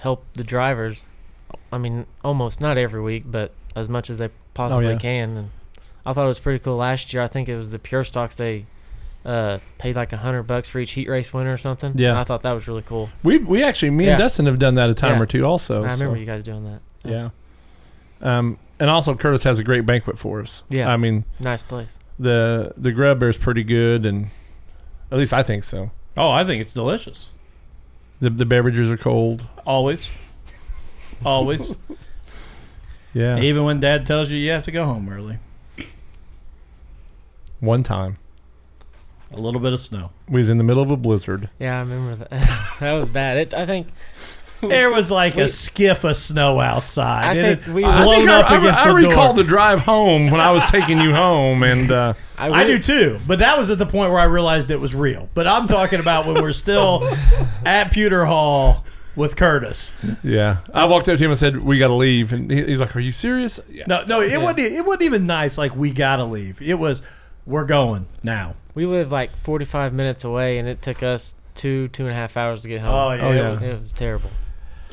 help the drivers. I mean, almost not every week, but as much as they possibly yeah. can. And I thought it was pretty cool last year. I think it was the Pure Stocks they uh, paid like a hundred bucks for each heat race winner or something. Yeah. And I thought that was really cool. we we actually me and Yeah. Dustin have done that a time Yeah. or two also. I remember so, you guys doing that. Yeah. Um, and also Curtis has a great banquet for us. Yeah. I mean Nice place. the the grub bear is pretty good, and at least I think so. Oh, I think it's delicious. The the beverages are cold. Always. Always. (laughs) Yeah. Even when dad tells you you have to go home early. One time A little bit of snow. we was in the middle of a blizzard. Yeah, I remember that. (laughs) that was bad. It, I think there was (laughs) like a skiff of snow outside. I and think it we- I, blown think up I, against I, I the door. recall the drive home when I was taking you home, and uh, I do too, but that was at the point where I realized it was real. But I'm talking about when we're still (laughs) at Pewter Hall with Curtis. yeah, I walked up to him and said, "We got to leave," and he, he's like, "Are you serious?" Yeah. No, no, it wasn't. It wasn't even nice. Like we gotta leave. It was, we're going now. We live like 45 minutes away, and it took us two, two and a half hours to get home. Oh yeah, Oh, it was- It was terrible.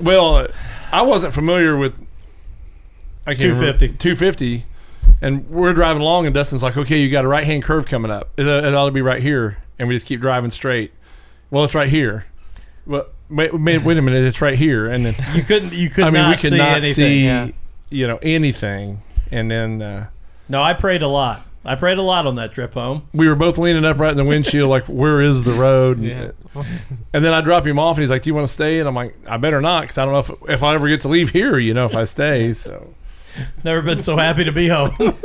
Well, I wasn't familiar with. I can't 250. 250. And we're driving along, and Dustin's like, okay, you got a right hand curve coming up. It, it ought to be right here. And we just keep driving straight. Well, it's right here. Well, wait, wait, wait a minute. It's right here. And then, You couldn't. You could I mean, we could see not anything. see, yeah. you know, anything. And then uh, No, I prayed a lot. I prayed a lot on that trip home. we were both leaning upright in the windshield, like, where is the road? And, Yeah. and then I drop him off, and he's like, do you want to stay? And I'm like, I better not, because I don't know if, if I ever get to leave here, you know, if I stay. So. Never been so happy to be home. (laughs)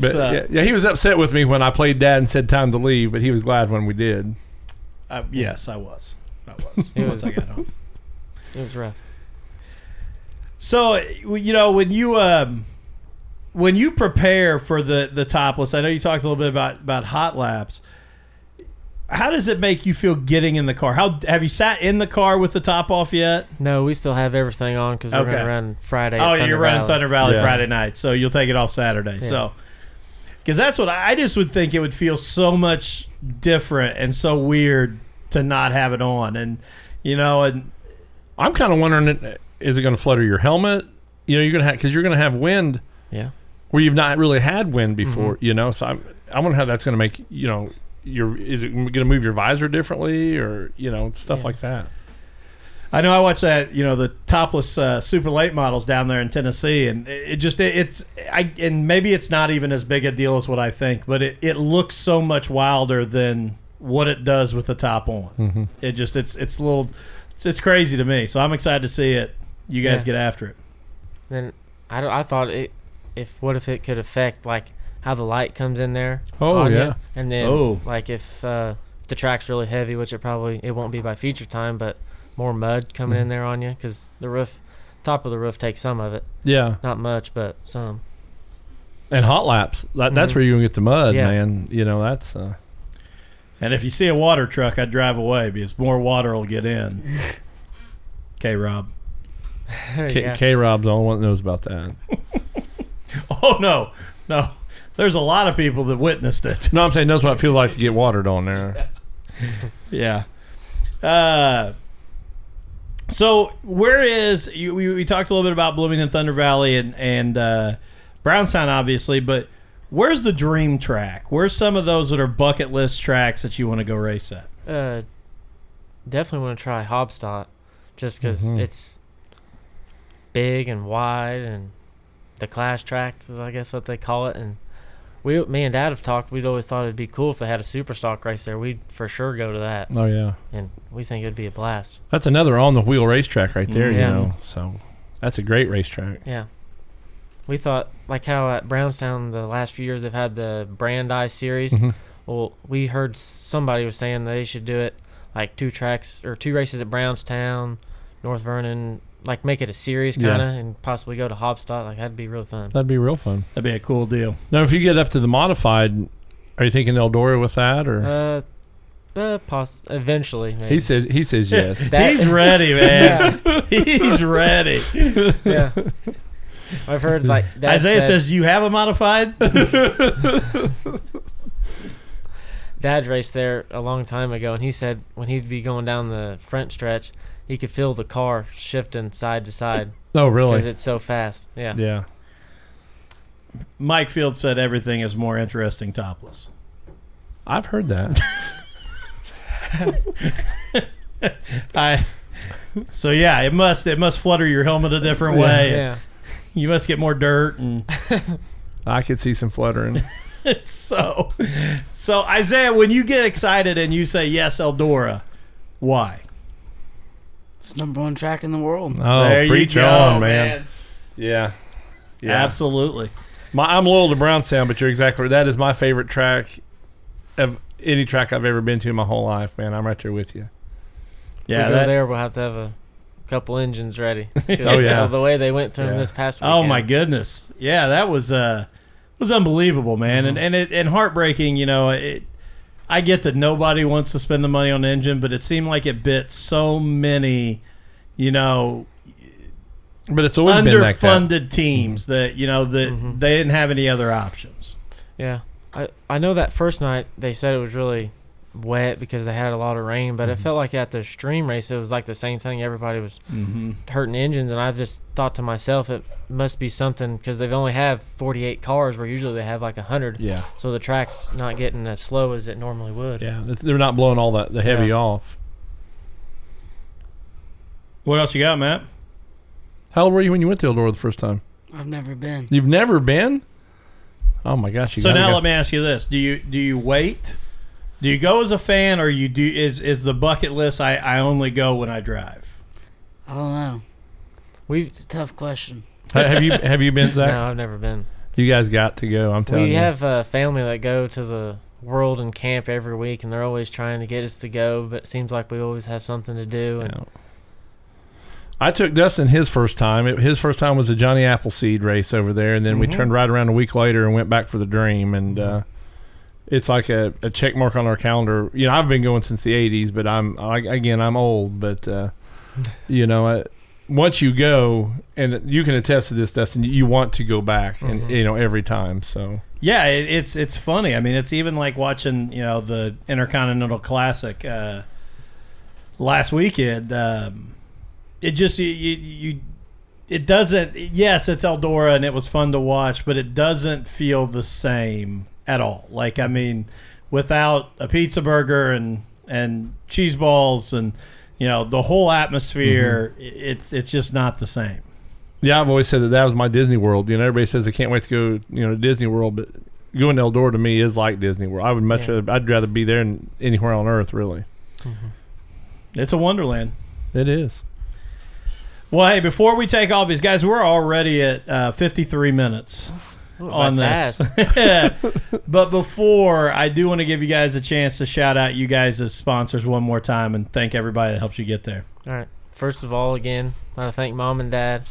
But So- yeah, yeah, he was upset with me when I played dad and said time to leave, but he was glad when we did. Uh, yes, I was. I was. (laughs) It Once was- I got home. It was rough. So you know when you um, when you prepare for the the topless, I know you talked a little bit about about hot laps. How does it make you feel getting in the car? How have you sat in the car with the top off yet? No, we still have everything on because we're Okay. going to run Friday. Oh, at yeah, Thunder you're running Valley. Thunder Valley Yeah. Friday night, so you'll take it off Saturday. Yeah. So, because that's what I I just would think it would feel so much different and so weird to not have it on, and you know, and I'm kind of wondering, is it going to flutter your helmet? You know, you're going to have because you're going to have wind Yeah. Where you've not really had wind before. You know, so I'm, I wonder how that's going to make you know your is it going to move your visor differently or you know stuff Yeah. like that. I know I watched that, you know, the topless uh, super late models down there in Tennessee, and it, it just it, it's I and maybe it's not even as big a deal as what I think, but it, it looks so much wilder than what it does with the top on. It just it's it's a little it's, it's crazy to me. So I'm excited to see it. You guys Yeah. get after it. Then I, I thought it if what if it could affect like how the light comes in there. Oh, on ya, yeah. and then Oh. like if uh, the track's really heavy, which it probably it won't be by feature time, but more mud coming Mm-hmm. in there on you because the roof top of the roof takes some of it, Yeah, not much, but some. and hot laps. That, That's Mhm. where you're going to get the mud, Yeah. man. You know, that's. Uh, And if you see a water truck, I'd drive away because more water will get in. K Rob. K, yeah. K Rob's the only one that knows about that. (laughs) (laughs) Oh no, no. There's a lot of people that witnessed it. No, I'm saying knows what it feels like to get watered on there. (laughs) Yeah. Uh, so where is you? We, we talked a little bit about Bloomington Thunder Valley and and uh, Brownstown, obviously, but where's the dream track? Where's some of those that are bucket list tracks that you want to go race at? Uh, definitely want to try Haubstadt, just because Mhm. it's big and wide and the clash track, I guess what they call it. And we, me and Dad have talked. We'd always thought it'd be cool if they had a super stock race there. We'd for sure go to that, Oh yeah, and we think it'd be a blast. that's another on the wheel racetrack right there. Yeah. You know, so that's a great racetrack. Yeah. We thought like how at Brownstown the last few years they've had the Brand series. Mhm. Well, we heard somebody was saying they should do it like two tracks or two races at Brownstown, North Vernon, like make it a series kind of, and possibly go to Haubstadt. Like that'd be really fun. That'd be real fun. That'd be a cool deal. Now, if you get up to the modified, are you thinking Eldora with that, or Uh, uh poss- eventually. Maybe. he says he says yes. That- He's ready, (laughs) man. He's ready. yeah. I've heard like Dad Isaiah said- says, "Do you have a modified?" (laughs) Dad raced there a long time ago, and he said when he'd be going down the front stretch, he could feel the car shifting side to side oh, really? because it's so fast. Yeah. Yeah. Mike Field said everything is more interesting topless. I've heard that. (laughs) I. So yeah, it must it must flutter your helmet a different way. Yeah. You must get more dirt and (laughs) I could see some fluttering. (laughs) so so Isaiah, when you get excited and you say yes, Eldora, why? It's number one track in the world. Oh, there preach you go, on, man. Yeah. Yeah. Absolutely. My, I'm loyal to Brownstown, but you're exactly right. That is my favorite track of any track I've ever been to in my whole life, man. I'm right there with you. Yeah. Yeah, we go that, there, we'll have to have a couple engines ready. (laughs) Oh, yeah. the way they went through 'em Yeah. this past weekend. Oh my goodness, yeah, that was uh was unbelievable, man, and and it and heartbreaking. You know, it. I get that nobody wants to spend the money on the engine, but it seemed like it bit so many, you know, But it's always been like underfunded teams that you know that Mhm. they didn't have any other options. Yeah, I I know that first night they said it was really wet because they had a lot of rain, but it Mm-hmm. felt like at the Dream race it was like the same thing. Everybody was Mm-hmm. hurting engines, and I just thought to myself it must be something because they've only have 48 cars where usually they have like 100. Yeah, So the track's not getting as slow as it normally would. yeah. They're not blowing all that the heavy Yeah. off. What else you got, Matt? How old were you when you went to Eldora the first time? I've never been. You've never been? Oh my gosh! You so now go. let me ask you this: Do you do you wait? Do you go as a fan, or you do is is the bucket list? I I only go when I drive. I don't know. We It's a tough question. Have you have you been (laughs) Zach? no, I've never been. You guys got to go. I'm telling We you. have a family that go to the world and camp every week, and they're always trying to get us to go. But it seems like we always have something to do. And Yeah. I took Dustin his first time. It, his first time was the Johnny Appleseed race over there, and then we Mhm. turned right around a week later and went back for the Dream. And uh, it's like a, a check mark on our calendar. You know, I've been going since the '80s, but I'm I, again I'm old. But uh, you know, I, once you go, and you can attest to this, Dustin, you want to go back, and Mhm. you know every time. So Yeah, it, it's it's funny. I mean, it's even like watching you know the Intercontinental Classic uh, last weekend. Um, it just you you it doesn't. Yes, it's Eldora and it was fun to watch, but it doesn't feel the same at all. Like I mean, without a pizza burger and and cheese balls and you know the whole atmosphere, it, it's it's just not the same. Yeah, I've always said that that was my Disney World. You know, everybody says they can't wait to go, you know, to Disney World, but going to Eldora to me is like Disney World. I would much Yeah. rather, I'd rather be there than anywhere on earth, really. It's a wonderland. It is. Well, hey, before we take all these guys, we're already at uh, 53 minutes Ooh, on this. (laughs) but before, I do want to give you guys a chance to shout out you guys as sponsors one more time and thank everybody that helps you get there. All right. First of all, again, I want to thank mom and dad,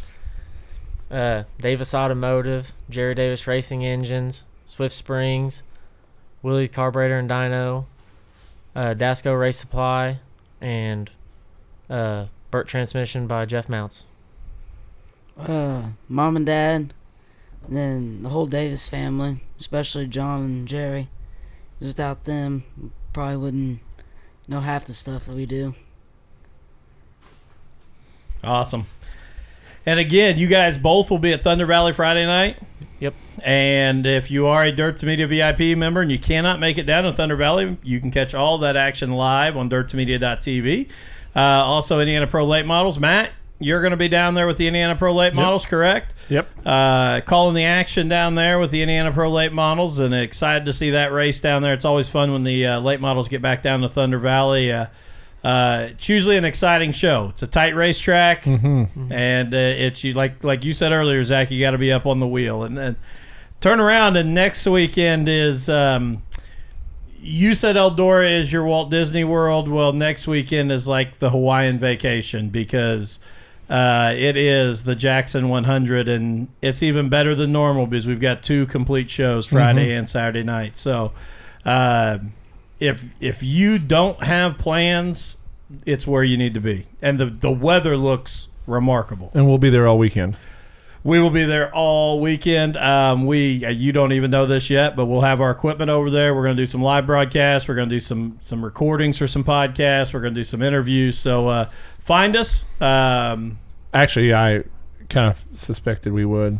uh, Davis Automotive, Jerry Davis Racing Engines, Swift Springs, Willie Carburetor and Dyno, uh, Dasco Race Supply, and uh, Bert Transmission by Jeff Mounts. Uh, mom and dad, and then the whole Davis family, especially John and Jerry. Without them, we probably wouldn't know half the stuff that we do. Awesome. And again, you guys both will be at Thunder Valley Friday night. Yep. And if you are a Dirt to Media VIP member and you cannot make it down to Thunder Valley, you can catch all that action live on dirttomedia.tv. Uh, also, Indiana Pro Late Models. Matt, you're going to be down there with the Indiana Pro Late Models, correct? Yep. uh, calling the action down there with the Indiana Pro Late Models, and excited to see that race down there. It's always fun when the uh, late models get back down to Thunder Valley. Uh, uh, it's usually an exciting show. It's a tight racetrack, Mm-hmm. and uh, it's you like like you said earlier, Zach. You got to be up on the wheel, and then turn around. And next weekend is. Um, you said Eldora is your Walt Disney World. Well, next weekend is like the Hawaiian vacation because uh, it is the Jackson 100, and it's even better than normal because we've got two complete shows Friday and Saturday night. So, uh, if if you don't have plans, it's where you need to be, and the the weather looks remarkable. And we'll be there all weekend. We will be there all weekend. Um, we uh, you don't even know this yet, but we'll have our equipment over there. We're going to do some live broadcasts. We're going to do some some recordings for some podcasts. We're going to do some interviews. So uh, find us. Um, Actually, I kind of suspected we would.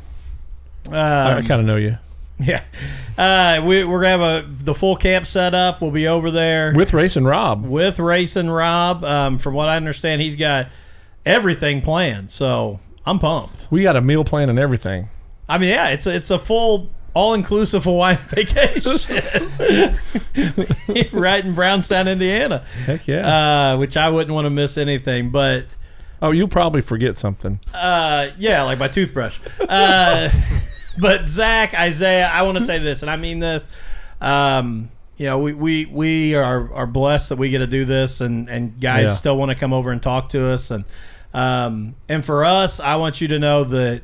I um, kind of know you. (laughs) yeah, uh, we, we're gonna have a the full camp set up. We'll be over there With Race and Rob. with Race and Rob. Um, from what I understand, he's got everything planned. So I'm pumped. We got a meal plan and everything. I mean, yeah, it's a, it's a full all inclusive Hawaiian (laughs) vacation. (laughs) right in Brownstown, Indiana. Heck yeah. Uh, which I wouldn't want to miss anything. But oh, you'll probably forget something. uh, yeah, like my toothbrush. Uh, (laughs) but Zach, Isaiah, I want to say this, and I mean this. Um, you know, we, we, we are, are blessed that we get to do this, and, and guys Yeah. still want to come over and talk to us. And Um, and for us, I want you to know that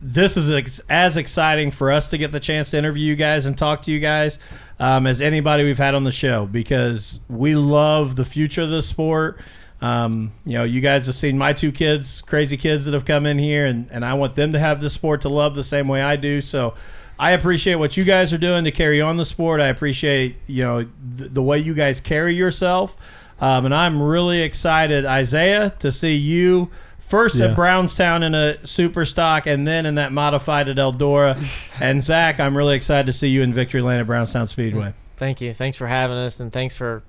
this is ex- as exciting for us to get the chance to interview you guys and talk to you guys um, as anybody we've had on the show because we love the future of the sport. Um, you know, you guys have seen my two kids, crazy kids that have come in here, and, and I want them to have the sport to love the same way I do. So I appreciate what you guys are doing to carry on the sport. I appreciate, you know, th- the way you guys carry yourself. Um, and I'm really excited, Isaiah, to see you first Yeah. at Brownstown in a super stock and then in that modified at Eldora. (laughs) and Zach, I'm really excited to see you in Victory Lane at Brownstown Speedway. Thank you. Thanks for having us, and thanks for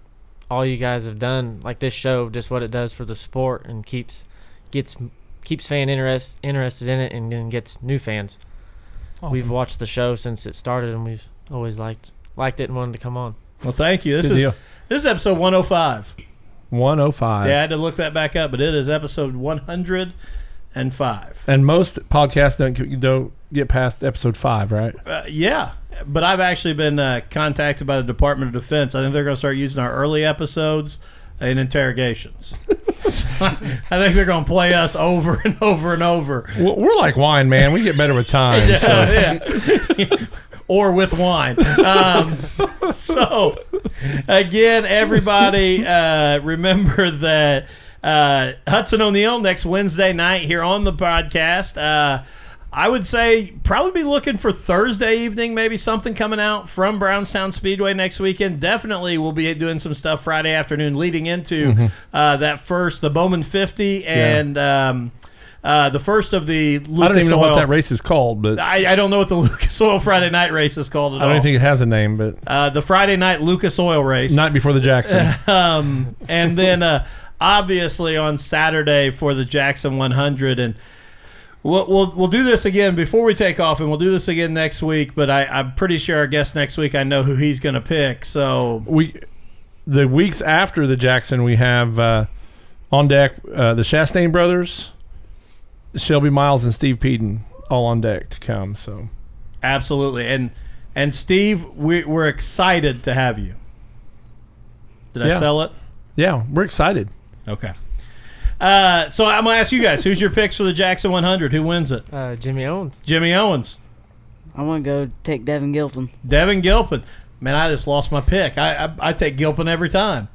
all you guys have done. Like this show, just what it does for the sport, and keeps gets keeps fan interest interested in it, and then gets new fans. We've watched the show since it started, and we've always liked liked it and wanted to come on. Well, thank you. This Good is deal. This is episode 105. 105. Yeah, I had to look that back up, but it is episode 105. And most podcasts don't don't get past episode five, right? Uh, yeah, but I've actually been uh, contacted by the Department of Defense. I think they're going to start using our early episodes in interrogations. (laughs) I think they're going to play us over and over and over. We're like wine, man. We get better with time. (laughs) so. yeah. (laughs) or with wine. Um, so, (laughs) again, everybody, uh, remember that uh, Hudson O'Neal next Wednesday night here on the podcast. Uh, I would say probably be looking for Thursday evening, maybe something coming out from Brownstown Speedway next weekend. Definitely, we'll be doing some stuff Friday afternoon leading into uh, that first, the Bowman 50, and um, uh, the first of the Lucas I don't even know Oil. what that race is called, but I I, I don't know what the (laughs) Lucas Oil Friday night race is called at don't all. even think it has a name. But uh, the Friday night Lucas Oil race. night before the Jackson. (laughs) um, and then uh, obviously on Saturday for the Jackson 100. And we'll, we'll, we'll do this again before we take off, and we'll do this again next week. But I, I'm pretty sure our guest next week, I know who he's going to pick. So we the weeks after the Jackson, we have uh, on deck uh, the Chastain brothers, Shelby Miles, and Steve Peden all on deck to come. So absolutely. And and Steve, we, we're excited to have you. Did I sell it? yeah, we're excited. Okay. Uh, so I'm gonna ask you guys, who's your picks for the Jackson 100? Who wins it? Uh, Jimmy Owens. Jimmy Owens, I want to go take Devin Gilpin. Devin Gilpin. Man, I just lost my pick. I I, I take Gilpin every time.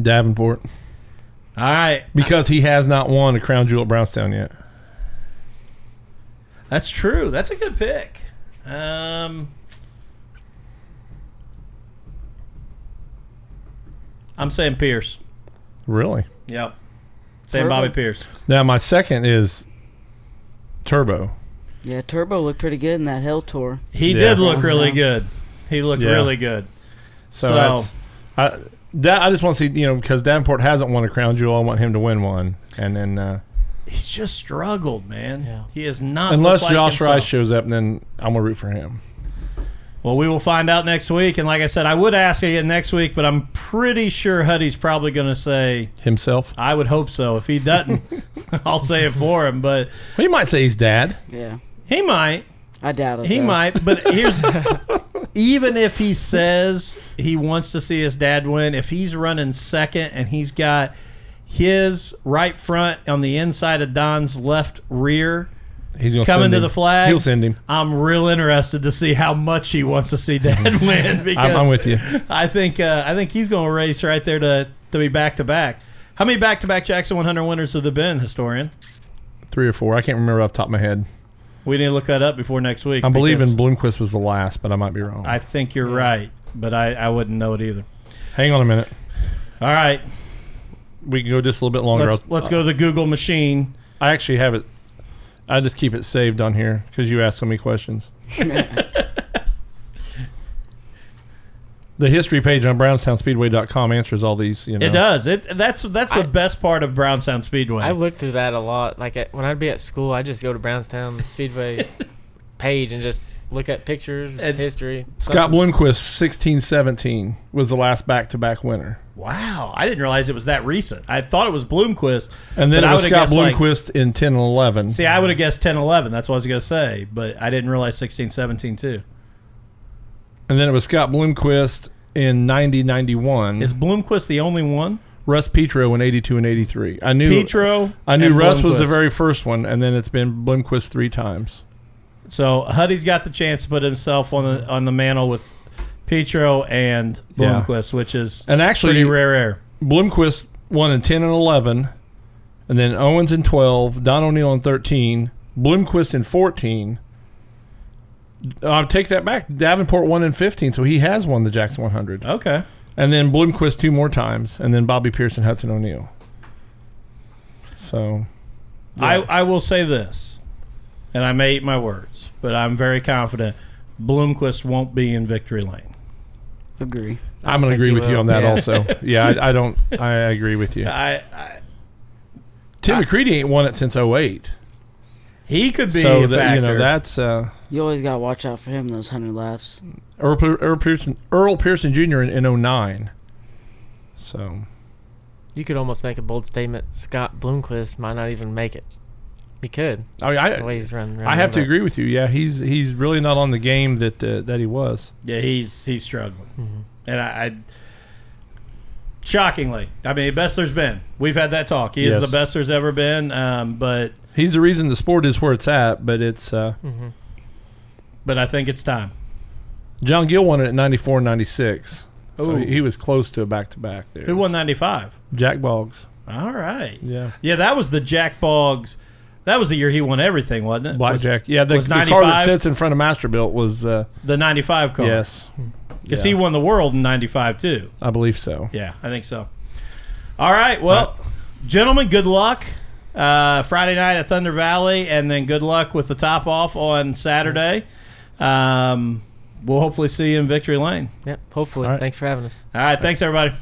Davenport All right, because he has not won a crown jewel at Brownstown yet. That's true. That's a good pick. Um, I'm saying Pierce. Really? Yep. Saying Turbo? Bobby Pierce. Now my second is Turbo. Yeah, Turbo looked pretty good in that Hell Tour. He Yeah. did look really good. He looked Yeah. really good. So, So- that's I. That, I just want to see, you know, because Davenport hasn't won a crown jewel. I want him to win one, and then uh, He's just struggled, man. Yeah. He is not. unless like Josh himself. Rice shows up, then I'm gonna root for him. Well, we will find out next week. And like I said, I would ask again next week, but I'm pretty sure Huddy's probably going to say, Himself. I would hope so. If he doesn't, (laughs) (laughs) I'll say it for him. But He might say he's dad. Yeah, he might. I doubt it. He though. might. But here's (laughs) even if he says he wants to see his dad win, if he's running second and he's got his right front on the inside of Don's left rear, He's gonna Coming to the flag. He'll send him. I'm real interested to see how much he wants to see (laughs) Dad win. Because I'm, I'm with you. I think uh, I think he's going to race right there to to be back to back. How many back to back Jackson 100 winners have there been, historian? Three or four. I can't remember off the top of my head. We need to look that up before next week. I'm believing Bloomquist was the last, but I might be wrong. I think you're right, but I, I wouldn't know it either. Hang on a minute. All right, We can go just a little bit longer. let's let's go to the Google machine. I actually have it. I just keep it saved on here because you asked so many questions. (laughs) (laughs) the history page on BrownstownSpeedway.com answers all these. You know, It does. It that's that's the I- best part of Brownstown Speedway. I look through that a lot. Like at, when I'd be at school, I just go to Brownstown Speedway (laughs) page and just look at pictures, And- history. Scott Bloomquist, sixteen seventeen, was the last back-to-back winner, wow, I didn't realize it was that recent. I thought it was Bloomquist, and then it I was would've Scott guessed, like- Bloomquist in ten and eleven. See, I would have guessed 10 11. That's what I was going to say, but I didn't realize sixteen seventeen too. and then it was Scott Bloomquist in 90 91. Is Bloomquist the only one? Russ Petro in '82 and '83. I knew Petro. I knew and Russ was the very first one, and then it's been Bloomquist three times. So Huddy's got the chance to put himself on the on the mantle with Petro and Yeah. Bloomquist, which is And actually, pretty rare air. Bloomquist won in 10 and 11, and then Owens in 12, Don O'Neal in 13, Bloomquist in 14. I'll take that back. Davenport won in 15, so he has won the Jackson 100. Okay. And then Bloomquist two more times, and then Bobby Pearson, Hudson O'Neal. So, I, I will say this, and I may eat my words, but I'm very confident Bloomquist won't be in victory lane. Agree. I'm going to agree he with you on that Yeah. also. (laughs) Yeah, I, I don't. I agree with you. I, I Tim McCreadie ain't won it since 08. he could be so a that, you know that's uh, You always got to watch out for him those 100 laps. Earl, Earl Pearson Earl Pearson Jr. in, in 09. So You could almost make a bold statement. Scott Bloomquist might not even make it. He could. I mean, The way I he's running. I have to agree with you. Yeah, he's he's really not on the game that uh, that he was. yeah, he's he's struggling, Mm-hmm. and I, I shockingly, I mean, best there's been. We've had that talk. He is the best there's ever been. Um, but He's the reason the sport is where it's at. But it's uh, but I think it's time. John Gill won it at 94 and 96. So Ooh. he, he was close to a back to back there. Who won '95? Jack Boggs. All right. Yeah. Yeah, that was the Jack Boggs. That was the year he won everything, wasn't it? Was Blackjack. Yeah, the, was the car that sits in front of Masterbuilt was uh, the '95 car. yes, because yeah. he won the world in '95 too. I believe so. Yeah, I think so. All right, well, gentlemen, good luck uh, Friday night at Thunder Valley, and then good luck with the top off on Saturday. Um, we'll hopefully see you in Victory Lane. Yep. Hopefully. All right. Thanks for having us. All right, thanks everybody.